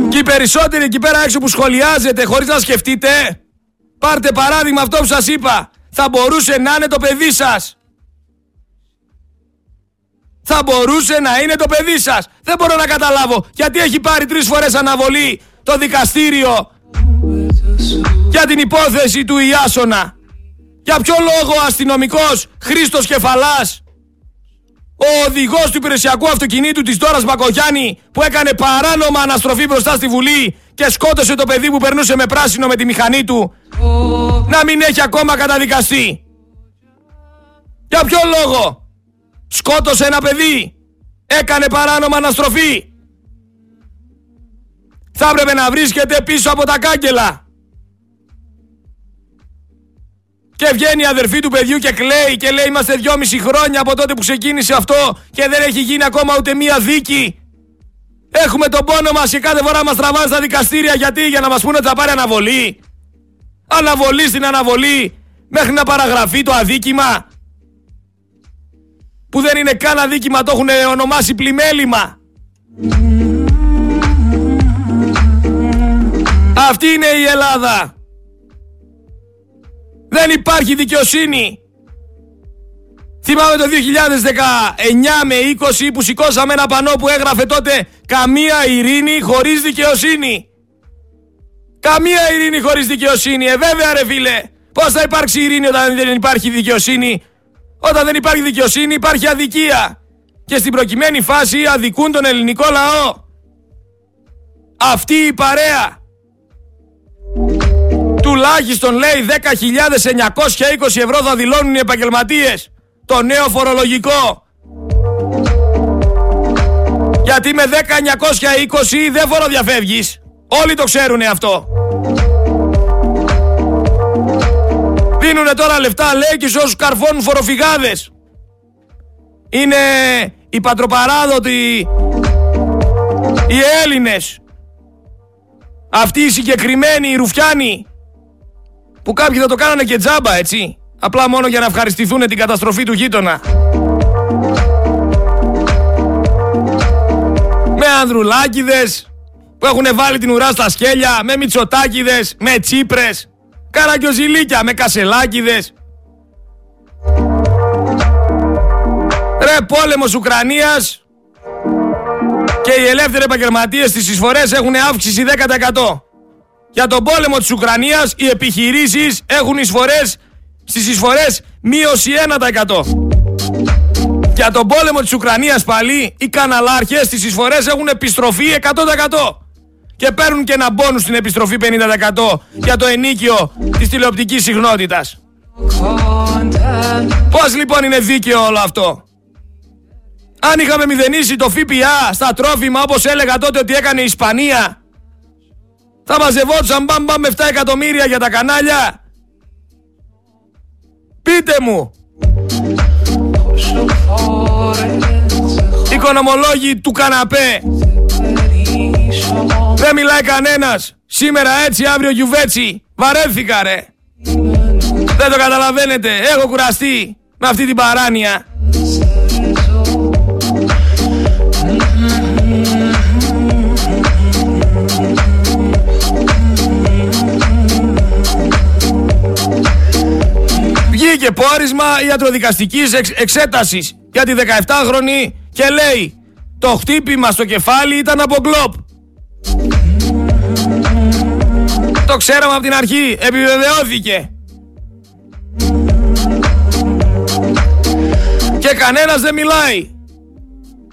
Και οι περισσότεροι εκεί πέρα έξω που σχολιάζετε χωρίς να σκεφτείτε, πάρτε παράδειγμα αυτό που σας είπα. Θα μπορούσε να είναι το παιδί σας. Θα μπορούσε να είναι το παιδί σας. Δεν μπορώ να καταλάβω γιατί έχει πάρει τρεις φορές αναβολή το δικαστήριο για την υπόθεση του Ιάσονα. Για ποιο λόγο ο αστυνομικός Χρήστος Κεφαλάς ο οδηγός του υπηρεσιακού αυτοκινήτου της Δόρας Μπακογιάννη που έκανε παράνομα αναστροφή μπροστά στη Βουλή και σκότωσε το παιδί που περνούσε με πράσινο με τη μηχανή του να μην έχει ακόμα καταδικαστεί. Για ποιο λόγο σκότωσε ένα παιδί, έκανε παράνομα αναστροφή. Θα έπρεπε να βρίσκεται πίσω από τα κάγκελα. Και βγαίνει η αδερφή του παιδιού και κλαίει και λέει είμαστε δυόμιση χρόνια από τότε που ξεκίνησε αυτό και δεν έχει γίνει ακόμα ούτε μία δίκη. Έχουμε τον πόνο μας και κάθε φορά μας τραβάνε στα δικαστήρια γιατί; Για να μας πούνε ότι θα πάρει αναβολή. Αναβολή στην αναβολή μέχρι να παραγραφεί το αδίκημα. Που δεν είναι καν αδίκημα, το έχουν ονομάσει πλημέλημα. Αυτή είναι η Ελλάδα. Δεν υπάρχει δικαιοσύνη. Θυμάμαι το 2019 με 20 που σηκώσαμε ένα πανό που έγραφε τότε «Καμία ειρήνη χωρίς δικαιοσύνη». Καμία ειρήνη χωρίς δικαιοσύνη. Ε, βέβαια ρε φίλε. Πώς θα υπάρξει ειρήνη όταν δεν υπάρχει δικαιοσύνη; Όταν δεν υπάρχει δικαιοσύνη υπάρχει αδικία. Και στην προκειμένη φάση αδικούν τον ελληνικό λαό. Αυτή η παρέα Τουλάχιστον λέει 10.920 ευρώ θα δηλώνουν οι επαγγελματίες. Το νέο φορολογικό. Γιατί με 10.920 δεν φοροδιαφεύγεις. Όλοι το ξέρουν αυτό. Δίνουνε τώρα λεφτά λέει και σε όσους καρφώνουν φοροφυγάδες. Είναι οι πατροπαράδοτοι οι Έλληνες. Αυτοί οι συγκεκριμένοι οι Ρουφιάνοι που κάποιοι θα το κάνανε και τζάμπα, έτσι. Απλά μόνο για να ευχαριστηθούν την καταστροφή του γείτονα. Με ανδρουλάκιδες που έχουν βάλει την ουρά στα σκέλια, με μυτσοτάκιδες, με τσίπρες, καραγκιοζηλίκια, με κασελάκιδες. Ρε πόλεμος Ουκρανίας και οι ελεύθεροι επαγγελματίες στις εισφορές έχουν αύξηση 10%. Για τον πόλεμο της Ουκρανίας οι επιχειρήσεις έχουν εισφορές στις εισφορές μείωση 1%. Για τον πόλεμο της Ουκρανίας πάλι οι καναλάρχες στις εισφορές έχουν επιστροφή 100%. Και παίρνουν και ένα μπόνους στην επιστροφή 50% για το ενίκιο της τηλεοπτικής συχνότητας. Πώς λοιπόν είναι δίκαιο όλο αυτό; Αν είχαμε μηδενίσει το ΦΠΑ στα τρόφιμα όπως έλεγα τότε ότι έκανε η Ισπανία θα μαζευόντουσαν μπαμ μπαμ 7 εκατομμύρια για τα κανάλια. Πείτε μου. Οικονομολόγοι του καναπέ. Δεν μιλάει κανένας. Σήμερα έτσι, αύριο γιουβέτσι. Βαρέθηκα ρε. Δεν το καταλαβαίνετε. Έχω κουραστεί με αυτή την παράνοια. Βγήκε πόρισμα ιατροδικαστικής εξ, εξέτασης για τη 17χρονη και λέει το χτύπημα στο κεφάλι ήταν από γκλόπ. Το ξέραμε από την αρχή, επιβεβαιώθηκε. Και κανένας δεν μιλάει.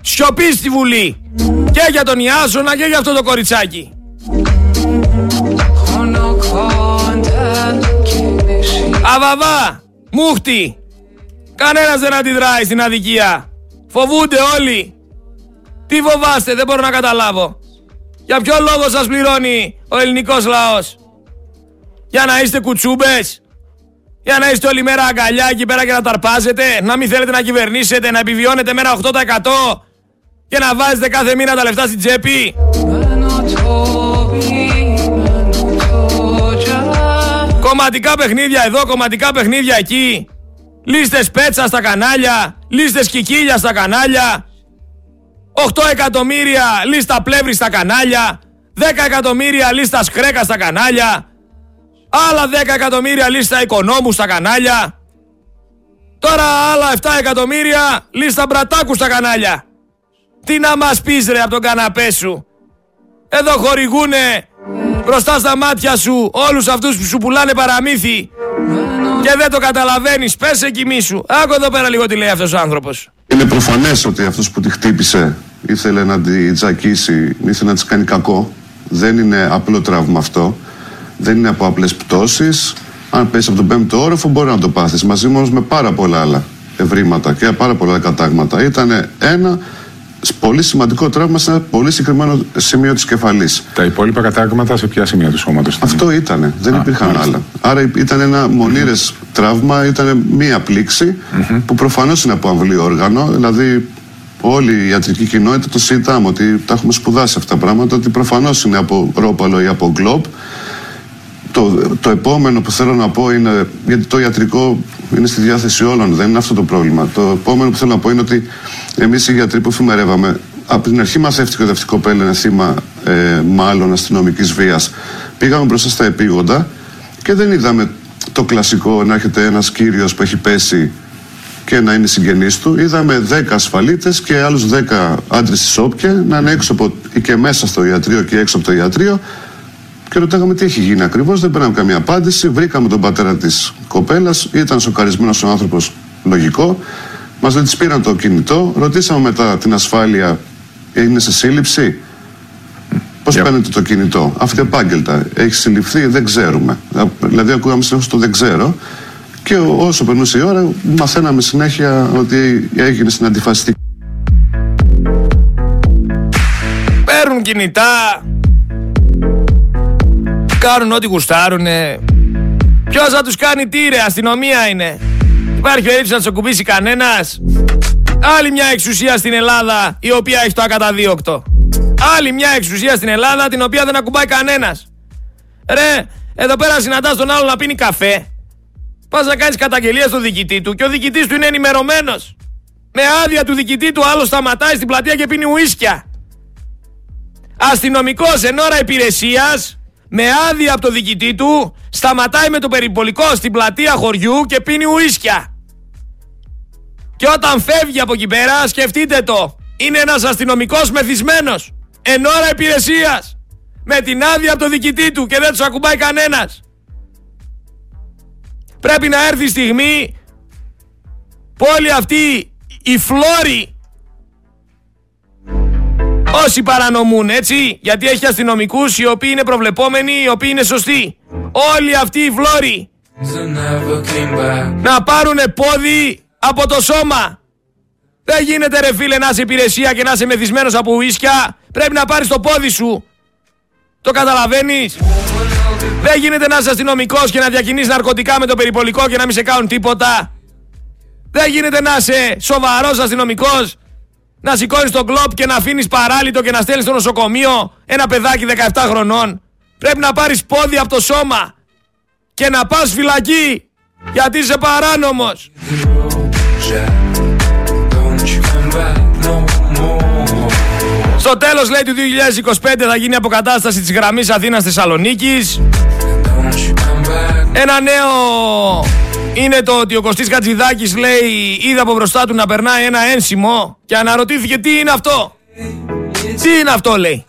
Σιωπή στη Βουλή. Και για τον Ιάσονα και για αυτό το κοριτσάκι. Αβαβά, Μούχτη! Κανένας δεν αντιδράει στην αδικία. Φοβούνται όλοι. Τι φοβάστε, δεν μπορώ να καταλάβω. Για ποιο λόγο σας πληρώνει ο ελληνικός λαός; Για να είστε κουτσούμπες; Για να είστε όλη μέρα αγκαλιά εκεί πέρα και να ταρπάζετε; Να μην θέλετε να κυβερνήσετε, να επιβιώνετε μέρα 8% και να βάζετε κάθε μήνα τα λεφτά στην τσέπη; Κομματικά παιχνίδια εδώ, κομματικά παιχνίδια εκεί. Λίστες πέτσα στα κανάλια, λίστες κικίλια στα κανάλια. 8 εκατομμύρια λίστα πλεύρη στα κανάλια. 10 εκατομμύρια λίστα σκρέκα στα κανάλια. Άλλα 10 εκατομμύρια λίστα οικονόμου στα κανάλια. Τώρα άλλα 7 εκατομμύρια λίστα μπρατάκου στα κανάλια. Τι να μας πεις ρε από τον καναπέ σου. Εδώ χορηγούνε μπροστά στα μάτια σου όλους αυτούς που σου πουλάνε παραμύθι και δεν το καταλαβαίνεις, πες εκεί σου. Άκου εδώ πέρα λίγο τι λέει αυτός ο άνθρωπος. Είναι προφανές ότι αυτός που τη χτύπησε ήθελε να τη τζακίσει, ήθελε να της κάνει κακό. Δεν είναι απλό τραύμα αυτό. Δεν είναι από απλές πτώσεις. Αν πέσει από τον πέμπτο όροφο μπορεί να το πάθεις. Μαζί όμως με πάρα πολλά άλλα ευρήματα και πάρα πολλά κατάγματα. Ήταν ένα πολύ σημαντικό τραύμα σε ένα πολύ συγκεκριμένο σημείο της κεφαλής. Τα υπόλοιπα κατάγματα σε ποια σημεία του σώματος Αυτό ήταν. Δεν υπήρχαν άλλα. Άρα ήταν ένα μονήρες τραύμα, ήταν μία που προφανώς είναι από αμβλή όργανο. Δηλαδή, όλη η ιατρική κοινότητα το συζητάμε ότι τα έχουμε σπουδάσει αυτά τα πράγματα, ότι προφανώς είναι από ρόπαλο ή από γκλόπ. Το, το επόμενο που θέλω να πω είναι, γιατί το ιατρικό είναι στη διάθεση όλων, δεν είναι αυτό το πρόβλημα. Το επόμενο που θέλω να πω είναι ότι εμείς οι γιατροί που εφημερεύαμε, από την αρχή μαθεύτηκε ότι αυτή η κοπέλα είναι θύμα ε, μάλλον αστυνομικής βίας. Πήγαμε μπροστά στα επίγοντα και δεν είδαμε το κλασικό να έρχεται ένας κύριος που έχει πέσει και να είναι συγγενής του. Είδαμε 10 ασφαλίτες και άλλους 10 άντρες της Όπια να είναι έξω από, και μέσα στο ιατρείο και έξω από το ιατρείο και ρωτάγαμε τι έχει γίνει ακριβώς. Δεν πήραμε καμία απάντηση. Βρήκαμε τον πατέρα της κοπέλας. Ήταν σοκαρισμένος ο άνθρωπος, λογικό. Μας δεν της πήραν το κινητό. Ρωτήσαμε μετά την ασφάλεια, είναι σε σύλληψη; Πώς yeah. παίρνετε το κινητό, αυτεπάγγελτα. Έχει συλληφθεί, δεν ξέρουμε. Δηλαδή, ακούγαμε συνεχώ το δεν ξέρω. Και όσο περνούσε η ώρα, μαθαίναμε συνέχεια ότι έγινε στην αντιφασιστική. Παίρνουν κινητά, Κάνουν ό,τι γουστάρουνε. Ποιος θα τους κάνει τι, ρε, αστυνομία είναι. Υπάρχει περίπτωση να τους ακουμπήσει κανένας. Άλλη μια εξουσία στην Ελλάδα η οποία έχει το ακαταδίωκτο. Άλλη μια εξουσία στην Ελλάδα την οποία δεν ακουμπάει κανένας. Ρε, εδώ πέρα συναντάς τον άλλο να πίνει καφέ. Πας να κάνεις καταγγελία στο διοικητή του και ο διοικητής του είναι ενημερωμένος. Με άδεια του διοικητή του άλλος σταματάει στην πλατεία και πίνει ουίσκια. Αστυνομικός εν ώρα υπηρεσίας με άδεια από το διοικητή του σταματάει με το περιπολικό στην πλατεία χωριού και πίνει ουίσκια. Και όταν φεύγει από εκεί πέρα σκεφτείτε το. Είναι ένας αστυνομικός μεθυσμένος. Εν ώρα υπηρεσίας. Με την άδεια από το διοικητή του και δεν τους ακουμπάει κανένας. Πρέπει να έρθει η στιγμή που όλοι αυτοί οι φλόροι Όσοι παρανομούν, έτσι, γιατί έχει αστυνομικούς οι οποίοι είναι προβλεπόμενοι, οι οποίοι είναι σωστοί. Όλοι αυτοί οι βλόροι να πάρουν πόδι από το σώμα. Δεν γίνεται ρε φίλε να είσαι υπηρεσία και να είσαι μεθυσμένος από ουίσκια. Πρέπει να πάρεις το πόδι σου. Το καταλαβαίνεις; Δεν γίνεται να είσαι αστυνομικός και να διακινείς ναρκωτικά με το περιπολικό και να μην σε κάνουν τίποτα. Δεν γίνεται να είσαι σοβαρός αστυνομικός να σηκώνεις τον κλοπ και να αφήνεις παράλυτο και να στέλνεις στο νοσοκομείο ένα παιδάκι 17 χρονών. Πρέπει να πάρεις πόδι από το σώμα και να πας φυλακή γιατί είσαι παράνομος. Στο τέλος λέει του 2025 θα γίνει αποκατάσταση της γραμμής Αθήνας Θεσσαλονίκης Ένα νέο είναι το ότι ο Κωστής Κατζηδάκης λέει είδα από μπροστά του να περνάει ένα ένσημο και αναρωτήθηκε τι είναι αυτό; Τι είναι αυτό; λέει.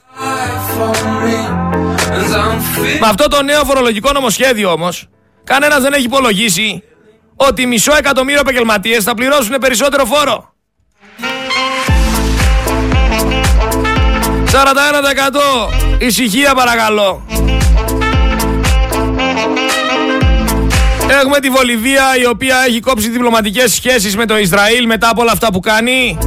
Με αυτό το νέο φορολογικό νομοσχέδιο όμως κανένας δεν έχει υπολογίσει ότι μισό εκατομμύριο επαγγελματίες θα πληρώσουν περισσότερο φόρο. 41% ησυχία παρακαλώ. Έχουμε τη Βολιβία η οποία έχει κόψει διπλωματικές σχέσεις με το Ισραήλ μετά από όλα αυτά που κάνει.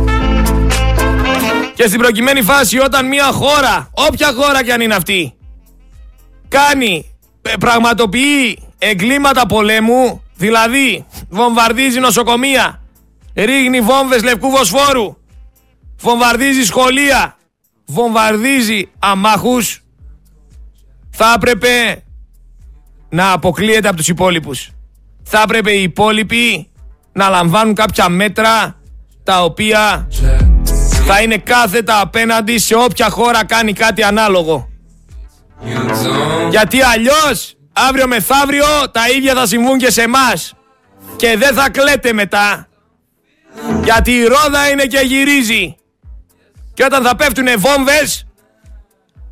Και στην προκειμένη φάση όταν μια χώρα, όποια χώρα κι αν είναι αυτή, κάνει, ε, πραγματοποιεί εγκλήματα πολέμου, δηλαδή βομβαρδίζει νοσοκομεία, ρίχνει βόμβες λευκού βοσφόρου, βομβαρδίζει σχολεία, βομβαρδίζει αμάχους, θα έπρεπε να αποκλείεται από τους υπόλοιπους. Θα έπρεπε οι υπόλοιποι να λαμβάνουν κάποια μέτρα τα οποία θα είναι κάθετα απέναντι σε όποια χώρα κάνει κάτι ανάλογο. Γιατί αλλιώς αύριο μεθαύριο τα ίδια θα συμβούν και σε εμά. Και δεν θα κλαίτε μετά. Γιατί η ρόδα είναι και γυρίζει. Και όταν θα πέφτουν βόμβες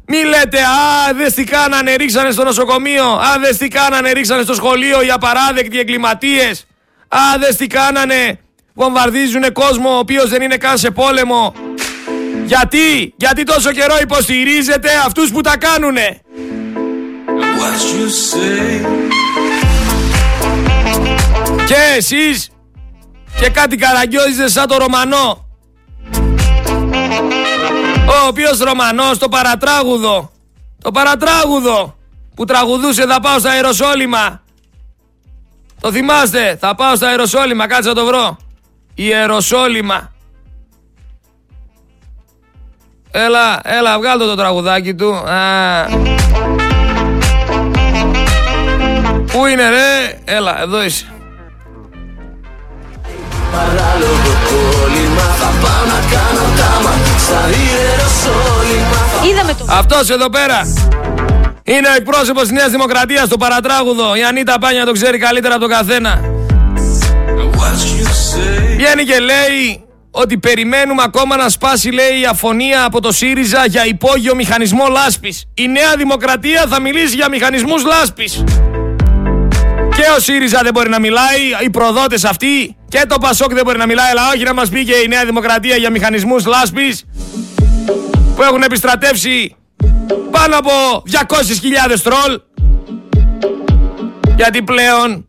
μη λέτε, α, δες τι κάνανε, ρίξανε στο νοσοκομείο. Α, δες τι κάνανε, ρίξανε στο σχολείο οι απαράδεκτοι εγκληματίες. Α, δες τι κάνανε, βομβαρδίζουν κόσμο ο οποίος δεν είναι καν σε πόλεμο. Γιατί, γιατί τόσο καιρό υποστηρίζετε αυτούς που τα κάνουνε; Και εσείς και κάτι καραγκιόζησε σαν το Ρωμανό. Ο οποίος Ρωμανός το παρατράγουδο. Το παρατράγουδο που τραγουδούσε θα πάω στα Αεροσόλυμα. Το θυμάστε, θα πάω στα Αεροσόλυμα, κάτσε να το βρω. Ιεροσόλυμα. Έλα, έλα, βγάλτε το τραγουδάκι του. Α. Πού είναι ρε, έλα, εδώ είσαι. Παράλογο κόλλημα, θα πάω να κάνω τάμα στα Ιεροσόλυμα. Είδαμε το... Αυτός εδώ πέρα. Είναι ο εκπρόσωπος της Νέας Δημοκρατίας, το παρατράγουδο. Η Ανίτα Πάνια το ξέρει καλύτερα από τον καθένα. Βγαίνει και λέει ότι περιμένουμε ακόμα να σπάσει λέει η αφωνία από το ΣΥΡΙΖΑ για υπόγειο μηχανισμό λάσπης. Η Νέα Δημοκρατία θα μιλήσει για μηχανισμούς λάσπης. Και ο ΣΥΡΙΖΑ δεν μπορεί να μιλάει, οι προδότες αυτοί και το Πασόκ δεν μπορεί να μιλάει, αλλά όχι να μας πει και η Νέα Δημοκρατία για μηχανισμούς λάσπης που έχουν επιστρατεύσει πάνω από 200.000 τρόλ. Γιατί πλέον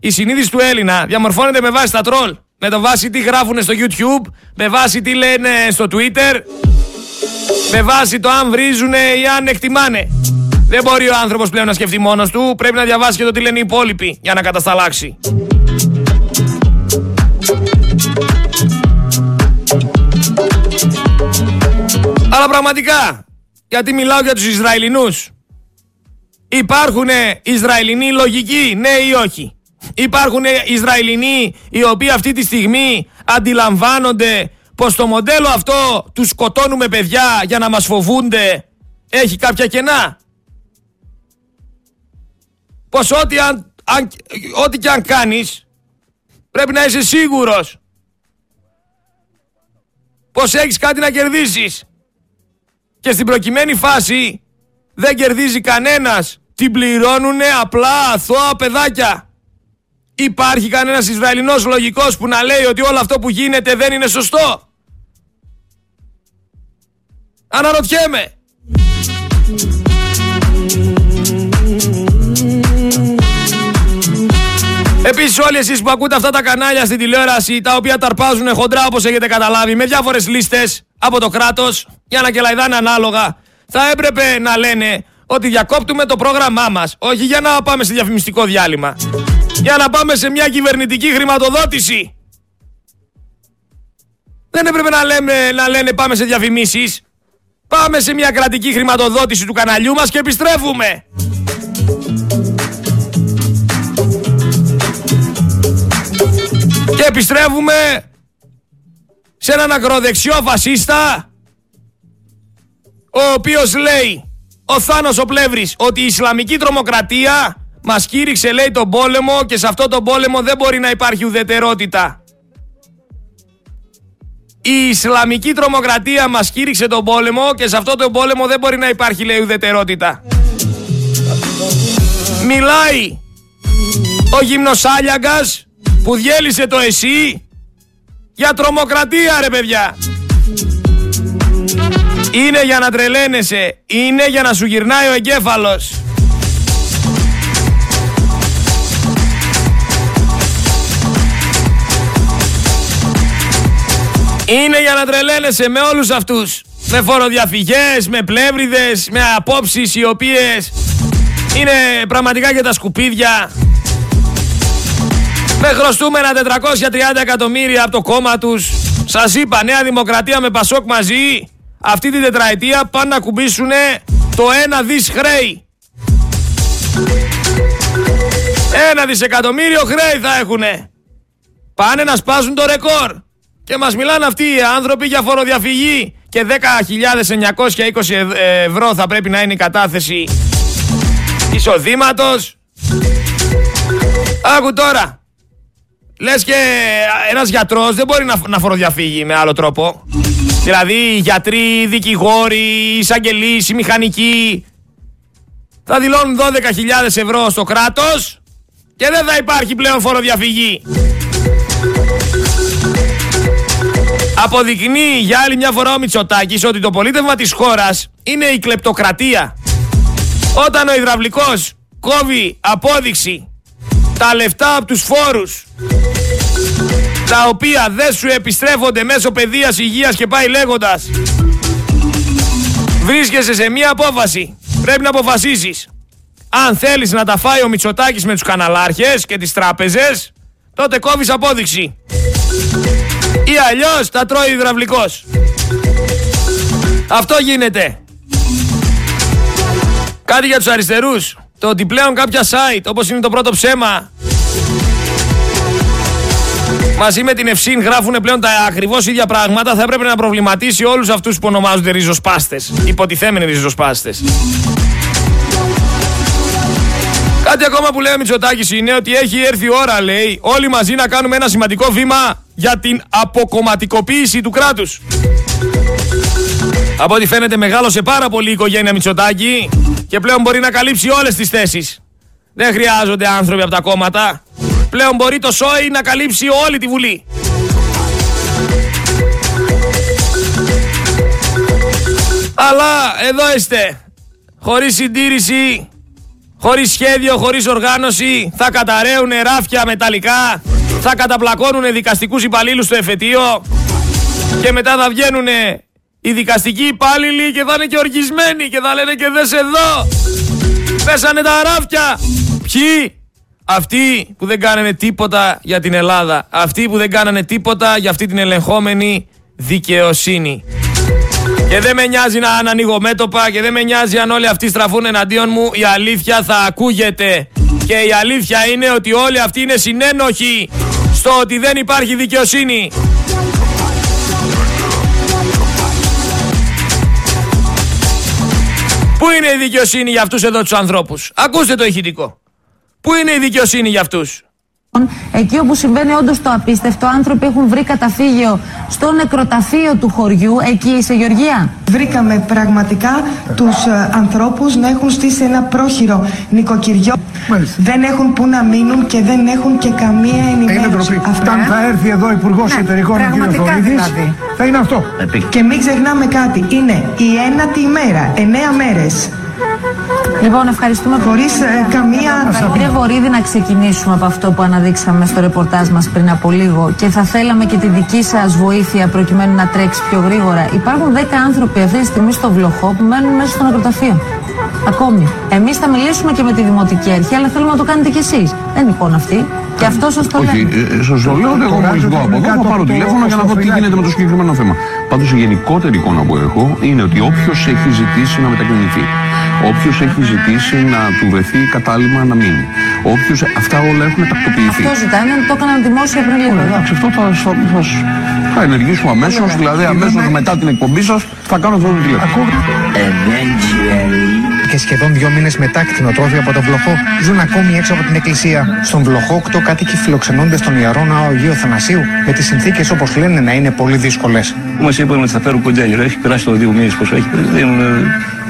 η συνείδηση του Έλληνα διαμορφώνεται με βάση τα τρόλ. Με το βάση τι γράφουν στο YouTube, με βάση τι λένε στο Twitter, με βάση το αν βρίζουν ή αν εκτιμάνε. Δεν μπορεί ο άνθρωπος πλέον να σκεφτεί μόνος του, πρέπει να διαβάσει και το τι λένε οι υπόλοιποι για να κατασταλάξει. Αλλά πραγματικά, γιατί μιλάω για τους Ισραηλινούς. Υπάρχουν Ισραηλινοί λογικοί, ναι ή όχι; Υπάρχουν Ισραηλινοί οι οποίοι αυτή τη στιγμή αντιλαμβάνονται πως το μοντέλο αυτό τους σκοτώνουμε παιδιά για να μας φοβούνται έχει κάποια κενά; Πως ό,τι, αν, ό,τι και αν κάνεις πρέπει να είσαι σίγουρος πως έχεις κάτι να κερδίσεις. Και στην προκειμένη φάση δεν κερδίζει κανένας. Την πληρώνουνε απλά αθώα παιδάκια. Υπάρχει κανένας Ισραηλινός λογικός που να λέει ότι όλο αυτό που γίνεται δεν είναι σωστό. Αναρωτιέμαι. Επίσης, όλοι εσείς που ακούτε αυτά τα κανάλια στην τηλεόραση, τα οποία ταρπάζουν χοντρά όπως έχετε καταλάβει, με διάφορες λίστες από το κράτος, για να κελαϊδάνε ανάλογα, θα έπρεπε να λένε ότι διακόπτουμε το πρόγραμμά μας. Όχι για να πάμε σε διαφημιστικό διάλειμμα. Για να πάμε σε μια κυβερνητική χρηματοδότηση. Δεν έπρεπε να, λέμε, να λένε πάμε σε διαφημίσεις. Πάμε σε μια κρατική χρηματοδότηση του καναλιού μας και επιστρέφουμε. Επιστρέφουμε σε έναν ακροδεξιό φασίστα ο οποίος λέει ο Θάνος ο Πλεύρης ότι η Ισλαμική τρομοκρατία μας κήρυξε λέει τον πόλεμο και σε αυτό τον πόλεμο δεν μπορεί να υπάρχει ουδετερότητα. Η Ισλαμική τρομοκρατία μας κήρυξε τον πόλεμο και σε αυτό τον πόλεμο δεν μπορεί να υπάρχει λέει ουδετερότητα. Μιλάει ο γυμνοσάλιαγκας που διέλυσε το εσύ για τρομοκρατία ρε παιδιά. Είναι για να τρελαίνεσαι, είναι για να σου γυρνάει ο εγκέφαλος. Είναι για να τρελαίνεσαι με όλους αυτούς. Με φοροδιαφυγές, με πλεύριδες, με απόψεις οι οποίες είναι πραγματικά για τα σκουπίδια. Με χρωστούμενα 430 εκατομμύρια από το κόμμα τους. Σας είπα, Νέα Δημοκρατία με Πασόκ μαζί, αυτή την τετραετία πάνε να κουμπίσουν το ένα δις χρέη. Ένα δισεκατομμύριο χρέη θα έχουνε. Πάνε να σπάσουν το ρεκόρ. Και μας μιλάνε αυτοί οι άνθρωποι για φοροδιαφυγή και 10.920 ευρώ θα πρέπει να είναι η κατάθεση εισοδήματος. Άκου τώρα. Λες και ένας γιατρός δεν μπορεί να, να φοροδιαφύγει με άλλο τρόπο. Δηλαδή γιατροί, δικηγόροι, εισαγγελείς, οι μηχανικοί θα δηλώνουν 12.000 ευρώ στο κράτος και δεν θα υπάρχει πλέον φοροδιαφυγή. Αποδεικνύει για άλλη μια φορά ο Μητσοτάκης ότι το πολίτευμα της χώρας είναι η κλεπτοκρατία. Όταν ο υδραυλικός κόβει απόδειξη τα λεφτά από τους φόρους τα οποία δεν σου επιστρέφονται μέσω παιδείας, υγείας και πάει λέγοντας. Βρίσκεσαι σε μία απόφαση. Πρέπει να αποφασίσεις. Αν θέλεις να τα φάει ο Μητσοτάκης με τους καναλάρχες και τις τράπεζες τότε κόβεις απόδειξη. Ή αλλιώς τα τρώει υδραυλικός. Αυτό γίνεται. Κάτι για τους αριστερούς. Το ότι πλέον κάποια site όπως είναι το πρώτο ψέμα μαζί με την Ευσύν γράφουν πλέον τα ακριβώς ίδια πράγματα, θα έπρεπε να προβληματίσει όλους αυτούς που ονομάζονται ριζοσπάστες. Υποτιθέμενοι ριζοσπάστες. Κάτι ακόμα που λέει ο Μητσοτάκης είναι ότι έχει έρθει η ώρα, λέει, όλοι μαζί να κάνουμε ένα σημαντικό βήμα για την αποκομματικοποίηση του κράτους. Από ό,τι φαίνεται μεγάλωσε πάρα πολύ η οικογένεια Μητσοτάκη και πλέον μπορεί να καλύψει όλες τις θέσεις. Δεν χρειάζονται άνθρωποι από τα κόμματα. Πλέον μπορεί το ΣΟΗ να καλύψει όλη τη Βουλή. Αλλά εδώ είστε. Χωρίς συντήρηση, χωρίς σχέδιο, χωρίς οργάνωση, θα καταραίουν ράφια μεταλλικά, θα καταπλακώνουν δικαστικούς υπαλλήλους στο εφετείο και μετά θα βγαίνουν οι δικαστικοί υπάλληλοι και θα είναι και οργισμένοι και θα λένε και δες εδώ. Πέσανε τα ράφια. Ποιοι; Αυτοί που δεν κάνανε τίποτα για την Ελλάδα. Αυτοί που δεν κάνανε τίποτα για αυτή την ελεγχόμενη δικαιοσύνη. Και δεν με νοιάζει να ανοίγω μέτωπα και δεν με νοιάζει αν όλοι αυτοί στραφούν εναντίον μου. Η αλήθεια θα ακούγεται. Και η αλήθεια είναι ότι όλοι αυτοί είναι συνένοχοι στο ότι δεν υπάρχει δικαιοσύνη. Πού είναι η δικαιοσύνη για αυτούς εδώ τους ανθρώπους; Ακούστε το ηχητικό. Πού είναι η δικαιοσύνη για αυτούς; Εκεί όπου συμβαίνει όντως το απίστευτο, άνθρωποι έχουν βρει καταφύγιο στο νεκροταφείο του χωριού, εκεί σε Γεωργία. Βρήκαμε πραγματικά τους ε, ανθρώπους να έχουν στήσει ένα πρόχειρο νοικοκυριό. Δεν έχουν που να μείνουν και δεν έχουν και καμία ενημέρωση. Αυτά θα έρθει εδώ ο Υπουργός ναι, Εταιρικών ο κ. δηλαδή. θα είναι αυτό. Και μην ξεχνάμε κάτι, είναι η ένατη ημέρα, εννέα μέρες. Λοιπόν, ευχαριστούμε χωρίς ε, καμία. Κύριε Βορύδη, να ξεκινήσουμε από αυτό που αναδείξαμε στο ρεπορτάζ μας πριν από λίγο και θα θέλαμε και τη δική σας βοήθεια προκειμένου να τρέξει πιο γρήγορα. Υπάρχουν 10 άνθρωποι αυτή τη στιγμή στο βλοχό που μένουν μέσα στο νεκροταφείο. Ακόμη. Εμείς θα μιλήσουμε και με τη Δημοτική Αρχή, αλλά θέλουμε να το κάνετε κι εσείς. Δεν είναι εικόνα αυτή. Και αυτό σας το λέω. Όχι, ε, ε, σας το λέω ότι εγώ μόλι βγω από εδώ θα πάρω τηλέφωνο για να δω τι γίνεται με το συγκεκριμένο θέμα. Πάντως η γενικότερη εικόνα που έχω είναι ότι όποιος έχει ζητήσει να μετακινηθεί, Όποιος έχει ζητήσει να του βρεθεί κατάλημα να μείνει. Όποιος. Αυτά όλα έχουν τακτοποιηθεί. Αυτό ζητάνε, το έκαναν δημόσια πριν λίγο. Εντάξει, αυτό θα, θα, θα, θα ενεργήσουμε αμέσως. Δηλαδή, αμέσως μετά την εκπομπή σας θα κάνω αυτό το τηλέφωνο και σχεδόν δύο μήνες μετά κτηνοτρόφοι από τον Βλοχό ζουν ακόμη έξω από την εκκλησία. Στον Βλοχό, οκτώ κάτοικοι φιλοξενούνται στον ιερό ναό Αγίου Θανασίου με τις συνθήκες όπως λένε να είναι πολύ δύσκολες. Μας είπαν ότι θα φέρουν κοντέινερ. Έχει περάσει το δύο μήνες πόσο έχει. Δεν είναι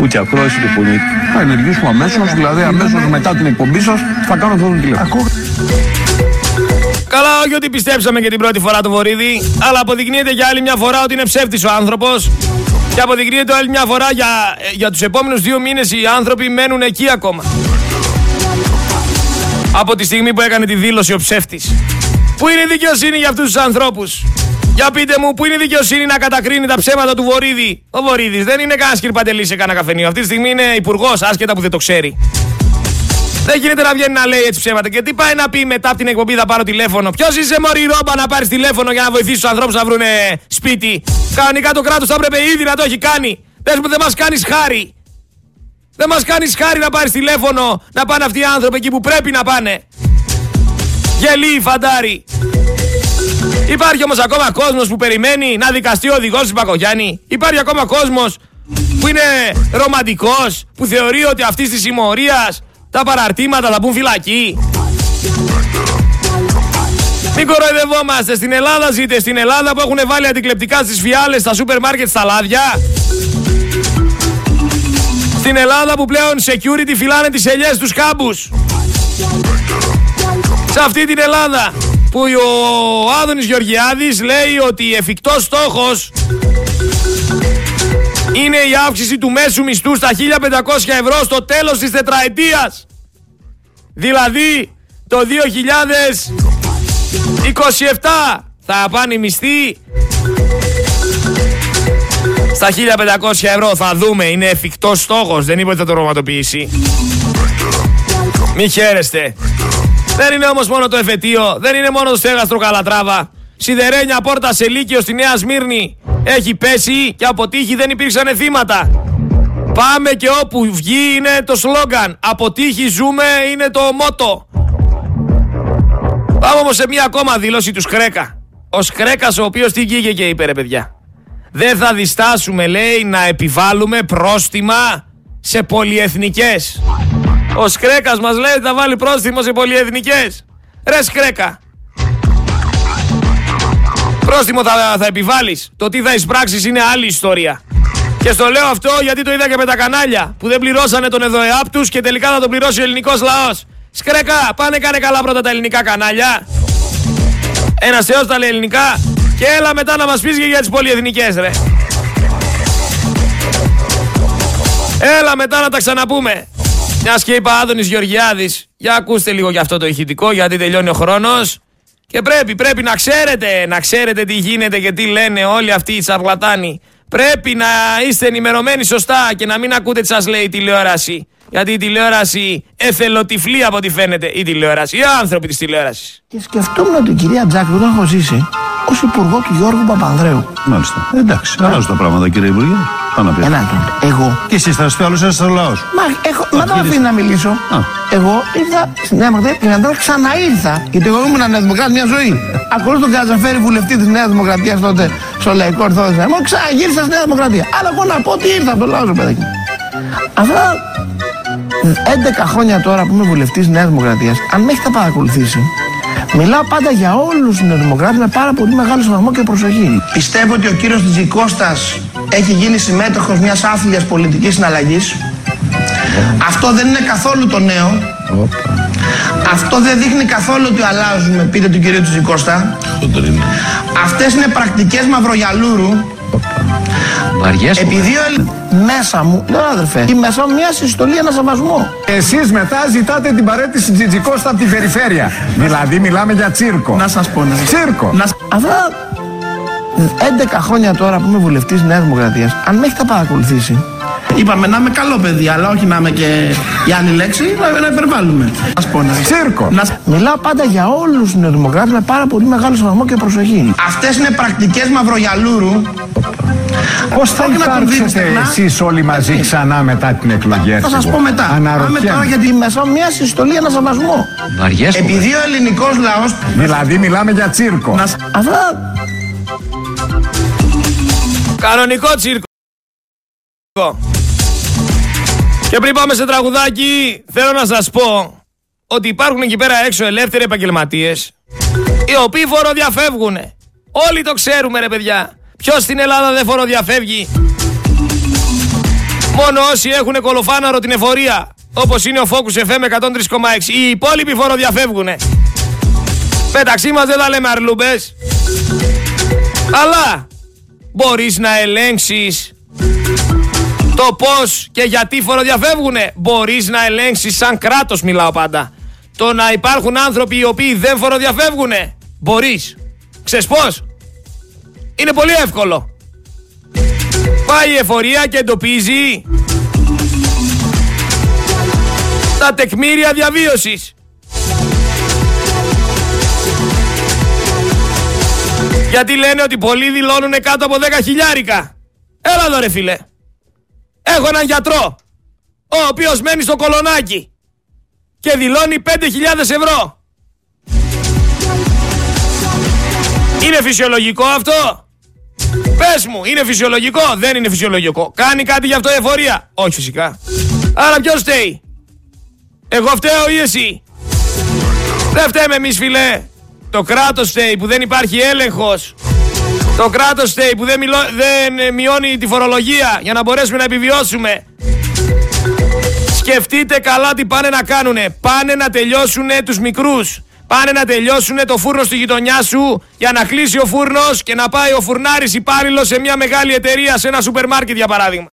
ούτε ακρόαση ούτε πολύ. Θα ενεργήσουμε αμέσως, δηλαδή αμέσως μετά την εκπομπή σας θα κάνω αυτό το τηλέφωνο. Καλά, όχι ότι πιστέψαμε και την πρώτη φορά το βορίδι, αλλά αποδεικνύεται για άλλη μια φορά ότι είναι ψεύτης ο άνθρωπος και αποδεικνύεται άλλη μια φορά για, για τους επόμενους δύο μήνες οι άνθρωποι μένουν εκεί ακόμα. Από τη στιγμή που έκανε τη δήλωση ο ψεύτης. Πού είναι η δικαιοσύνη για αυτούς τους ανθρώπους. Για πείτε μου, πού είναι η δικαιοσύνη να κατακρίνει τα ψέματα του Βορύδη; Ο Βορύδης δεν είναι κανένα σκυρπαντελή σε κανένα καφενείο. Αυτή τη στιγμή είναι υπουργός, άσχετα που δεν το ξέρει. Δεν γίνεται να βγαίνει να λέει έτσι ψέματα. Και τι πάει να πει μετά από την εκπομπή θα πάρω τηλέφωνο. Ποιος είσαι Μωρή Ρόμπα να πάρεις τηλέφωνο για να βοηθήσεις τους ανθρώπους να βρουν σπίτι; Κανονικά το κράτος θα έπρεπε ήδη να το έχει κάνει. Πες μου δεν μας κάνεις χάρη. Δεν μας κάνεις χάρη να πάρεις τηλέφωνο να πάνε αυτοί οι άνθρωποι εκεί που πρέπει να πάνε. Γελί, φαντάρι. Υπάρχει όμως ακόμα κόσμος που περιμένει να δικαστεί ο οδηγός της Πακογιάννη. Υπάρχει ακόμα κόσμος που είναι ρομαντικός, που θεωρεί ότι αυτής της συμμορίας τα παραρτήματα θα πούν φυλακή. Μην κοροϊδευόμαστε. Στην Ελλάδα ζείτε. Στην Ελλάδα που έχουν βάλει αντικλεπτικά στις φιάλες, στα σούπερ μάρκετ, στα λάδια. Στην Ελλάδα που πλέον security φυλάνε τις ελιές τους κάμπους. Σε αυτή την Ελλάδα που ο Άδωνης Γεωργιάδης λέει ότι εφικτός στόχος είναι η αύξηση του μέσου μισθού στα 1500 ευρώ στο τέλος της τετραετίας. Δηλαδή το 2027 θα πάνε οι μισθοί στα 1500 ευρώ. Θα δούμε, είναι εφικτός στόχος, δεν είπε ότι θα το ρομάτοποιήσει. Μη χαίρεστε. Δεν είναι όμως μόνο το εφετείο, δεν είναι μόνο το στέγαστρο Καλατράβα. Σιδερένια πόρτα σε Λύκειο στη Νέα Σμύρνη έχει πέσει και από τύχη δεν υπήρξαν θύματα. Πάμε και όπου βγει είναι το σλόγκαν. Από τύχη ζούμε είναι το μότο. Πάμε όμως σε μια ακόμα δήλωση του Σκρέκα. Ο Σκρέκας ο οποίος τι βγήκε και είπε ρε παιδιά. Δεν θα διστάσουμε λέει να επιβάλλουμε πρόστιμα σε πολυεθνικές. Ο Σκρέκας μας λέει θα βάλει πρόστιμο σε πολυεθνικές. Ρε Σκρέκα. Πρόστιμο θα, θα επιβάλλεις. Το τι θα εισπράξεις είναι άλλη ιστορία. Και στο λέω αυτό γιατί το είδα και με τα κανάλια που δεν πληρώσανε τον ΕΔΟΕΑΠ τους και τελικά θα τον πληρώσει ο ελληνικός λαός. Σκρέκα, πάνε κάνε καλά πρώτα τα ελληνικά κανάλια. Ένας θεός τα λέει ελληνικά και έλα μετά να μας πεις και για τις πολυεθνικές ρε. Έλα μετά να τα ξαναπούμε. Μια και είπα Άδωνης Γεωργιάδης, για ακούστε λίγο για αυτό το ηχητικό γιατί τελειώνει ο χρόνος. Και πρέπει, πρέπει να ξέρετε, να ξέρετε τι γίνεται και τι λένε όλοι αυτοί οι σαρλατάνοι. Πρέπει να είστε ενημερωμένοι σωστά και να μην ακούτε τι σας λέει η τηλεόραση. Γιατί η τηλεόραση εθελοτυφλεί από ό,τι φαίνεται η τηλεόραση, οι άνθρωποι της τηλεόρασης. Και σκεφτόμουν την κυρία Τζάκ που τον έχω ζήσει ως υπουργό του Γιώργου Παπανδρέου. Μάλιστα. Εντάξει, αλλάζουν τα πράγματα κύριε Υπουργέ. Πάμε να πεις. Ένα Εγώ. Και εσεί θα είστε όλο ένα λαός. Μα, έχω, μα δεν με αφήνει να μιλήσω. Α. Εγώ ήρθα στη Νέα Δημοκρατία και μετά ξαναήρθα. Γιατί εγώ ήμουν Νέα Δημοκράτη μια ζωή. Ακολούθω τον Κατζαφέρη βουλευτή της Νέας Δημοκρατίας τότε στο Λαϊκό Ορθόδοξο Μου ξαναγύρισα στη Νέα Δημοκρατία. Αλλά εγώ να πω ότι ήρθα από το λαό, παιδάκι. Αυτά 11 χρόνια τώρα που είμαι βουλευτής Νέας Δημοκρατίας, αν με έχετε παρακολουθήσει, Μιλάω πάντα για όλους τους Νεοδημοκράτε με πάρα πολύ μεγάλο σεβασμό και προσοχή. Πιστεύω ότι ο κύριος Τζικώστα έχει γίνει συμμέτοχος μιας άθλια πολιτικής συναλλαγής. Αυτό δεν είναι καθόλου το νέο. Αυτό δεν δείχνει καθόλου ότι αλλάζουμε, πείτε του κυρίου Τζικώστα. Αυτές είναι πρακτικές μαυρογιαλούρου Βαριές Επειδή ο μέσα μου, ναι αδερφέ, η μέσα μου μια συστολή, ένα σεβασμό. Εσείς μετά ζητάτε την παρέτηση Τζιτζικώστα από την περιφέρεια. δηλαδή μιλάμε για τσίρκο. Να σας πω, ναι. Τσίρκο. Να... Αυτά 11 χρόνια τώρα που είμαι βουλευτής Νέας Δημοκρατίας, αν με έχετε παρακολουθήσει, Είπαμε να είμαι καλό παιδί, αλλά όχι να είμαι και η άλλη λέξη, να, να υπερβάλλουμε. Ας πω, ναι. Τσίρκο. Να... Μιλάω πάντα για όλους τους νεοδημοκράτες με πάρα πολύ μεγάλο σεβασμό και προσοχή. Αυτές είναι πρακτικές μαυρογιαλούρου Πώς θα υπάρξετε εσείς όλοι μαζί ξανά μετά την εκλογή. Θα σα πω μετά. Πάμε τώρα γιατί μέσα μια συστολή, ένα σεβασμό. Επειδή ο ελληνικός λαό. Δηλαδή μιλάμε για τσίρκο. Να... Αυτά. Κανονικό τσίρκο. Και πριν πάμε σε τραγουδάκι, θέλω να σας πω ότι υπάρχουν εκεί πέρα έξω ελεύθεροι επαγγελματίες, οι οποίοι φοροδιαφεύγουν. Όλοι το ξέρουμε ρε παιδιά. Ποιος στην Ελλάδα δεν φοροδιαφεύγει; Μόνο όσοι έχουν κολοφάναρο την εφορία, όπως είναι ο Focus FM 103,6. Οι υπόλοιποι φοροδιαφεύγουν. Μεταξύ μας δεν τα λέμε αρλούμπες. Αλλά μπορείς να ελέγξεις το πώς και γιατί φοροδιαφεύγουνε. Μπορείς να ελέγξεις σαν κράτος μιλάω πάντα. Το να υπάρχουν άνθρωποι οι οποίοι δεν φοροδιαφεύγουνε. Μπορείς. Ξέρεις πώς; Είναι πολύ εύκολο. Πάει η εφορία και εντοπίζει τα τεκμήρια διαβίωσης. Γιατί λένε ότι πολλοί δηλώνουν κάτω από 10 χιλιάρικα. Έλα εδώ ρε φίλε. Έχω έναν γιατρό, ο οποίος μένει στο κολονάκι και δηλώνει 5.000 ευρώ. Είναι φυσιολογικό αυτό; Πες μου, είναι φυσιολογικό, δεν είναι φυσιολογικό. Κάνει κάτι γι' αυτό η εφορία; Όχι φυσικά. Άρα ποιος φταίει; Εγώ φταίω ή εσύ; Δεν φταίμε εμείς φιλέ. Το κράτος φταίει που δεν υπάρχει έλεγχος. Το κράτος φταίει που δεν, μιλώ, δεν μειώνει τη φορολογία για να μπορέσουμε να επιβιώσουμε. Σκεφτείτε καλά τι πάνε να κάνουνε. Πάνε να τελειώσουν τους μικρούς. Πάνε να τελειώσουν το φούρνο στη γειτονιά σου για να κλείσει ο φούρνος και να πάει ο φουρνάρης υπάλληλος σε μια μεγάλη εταιρεία, σε ένα σούπερ μάρκετ για παράδειγμα.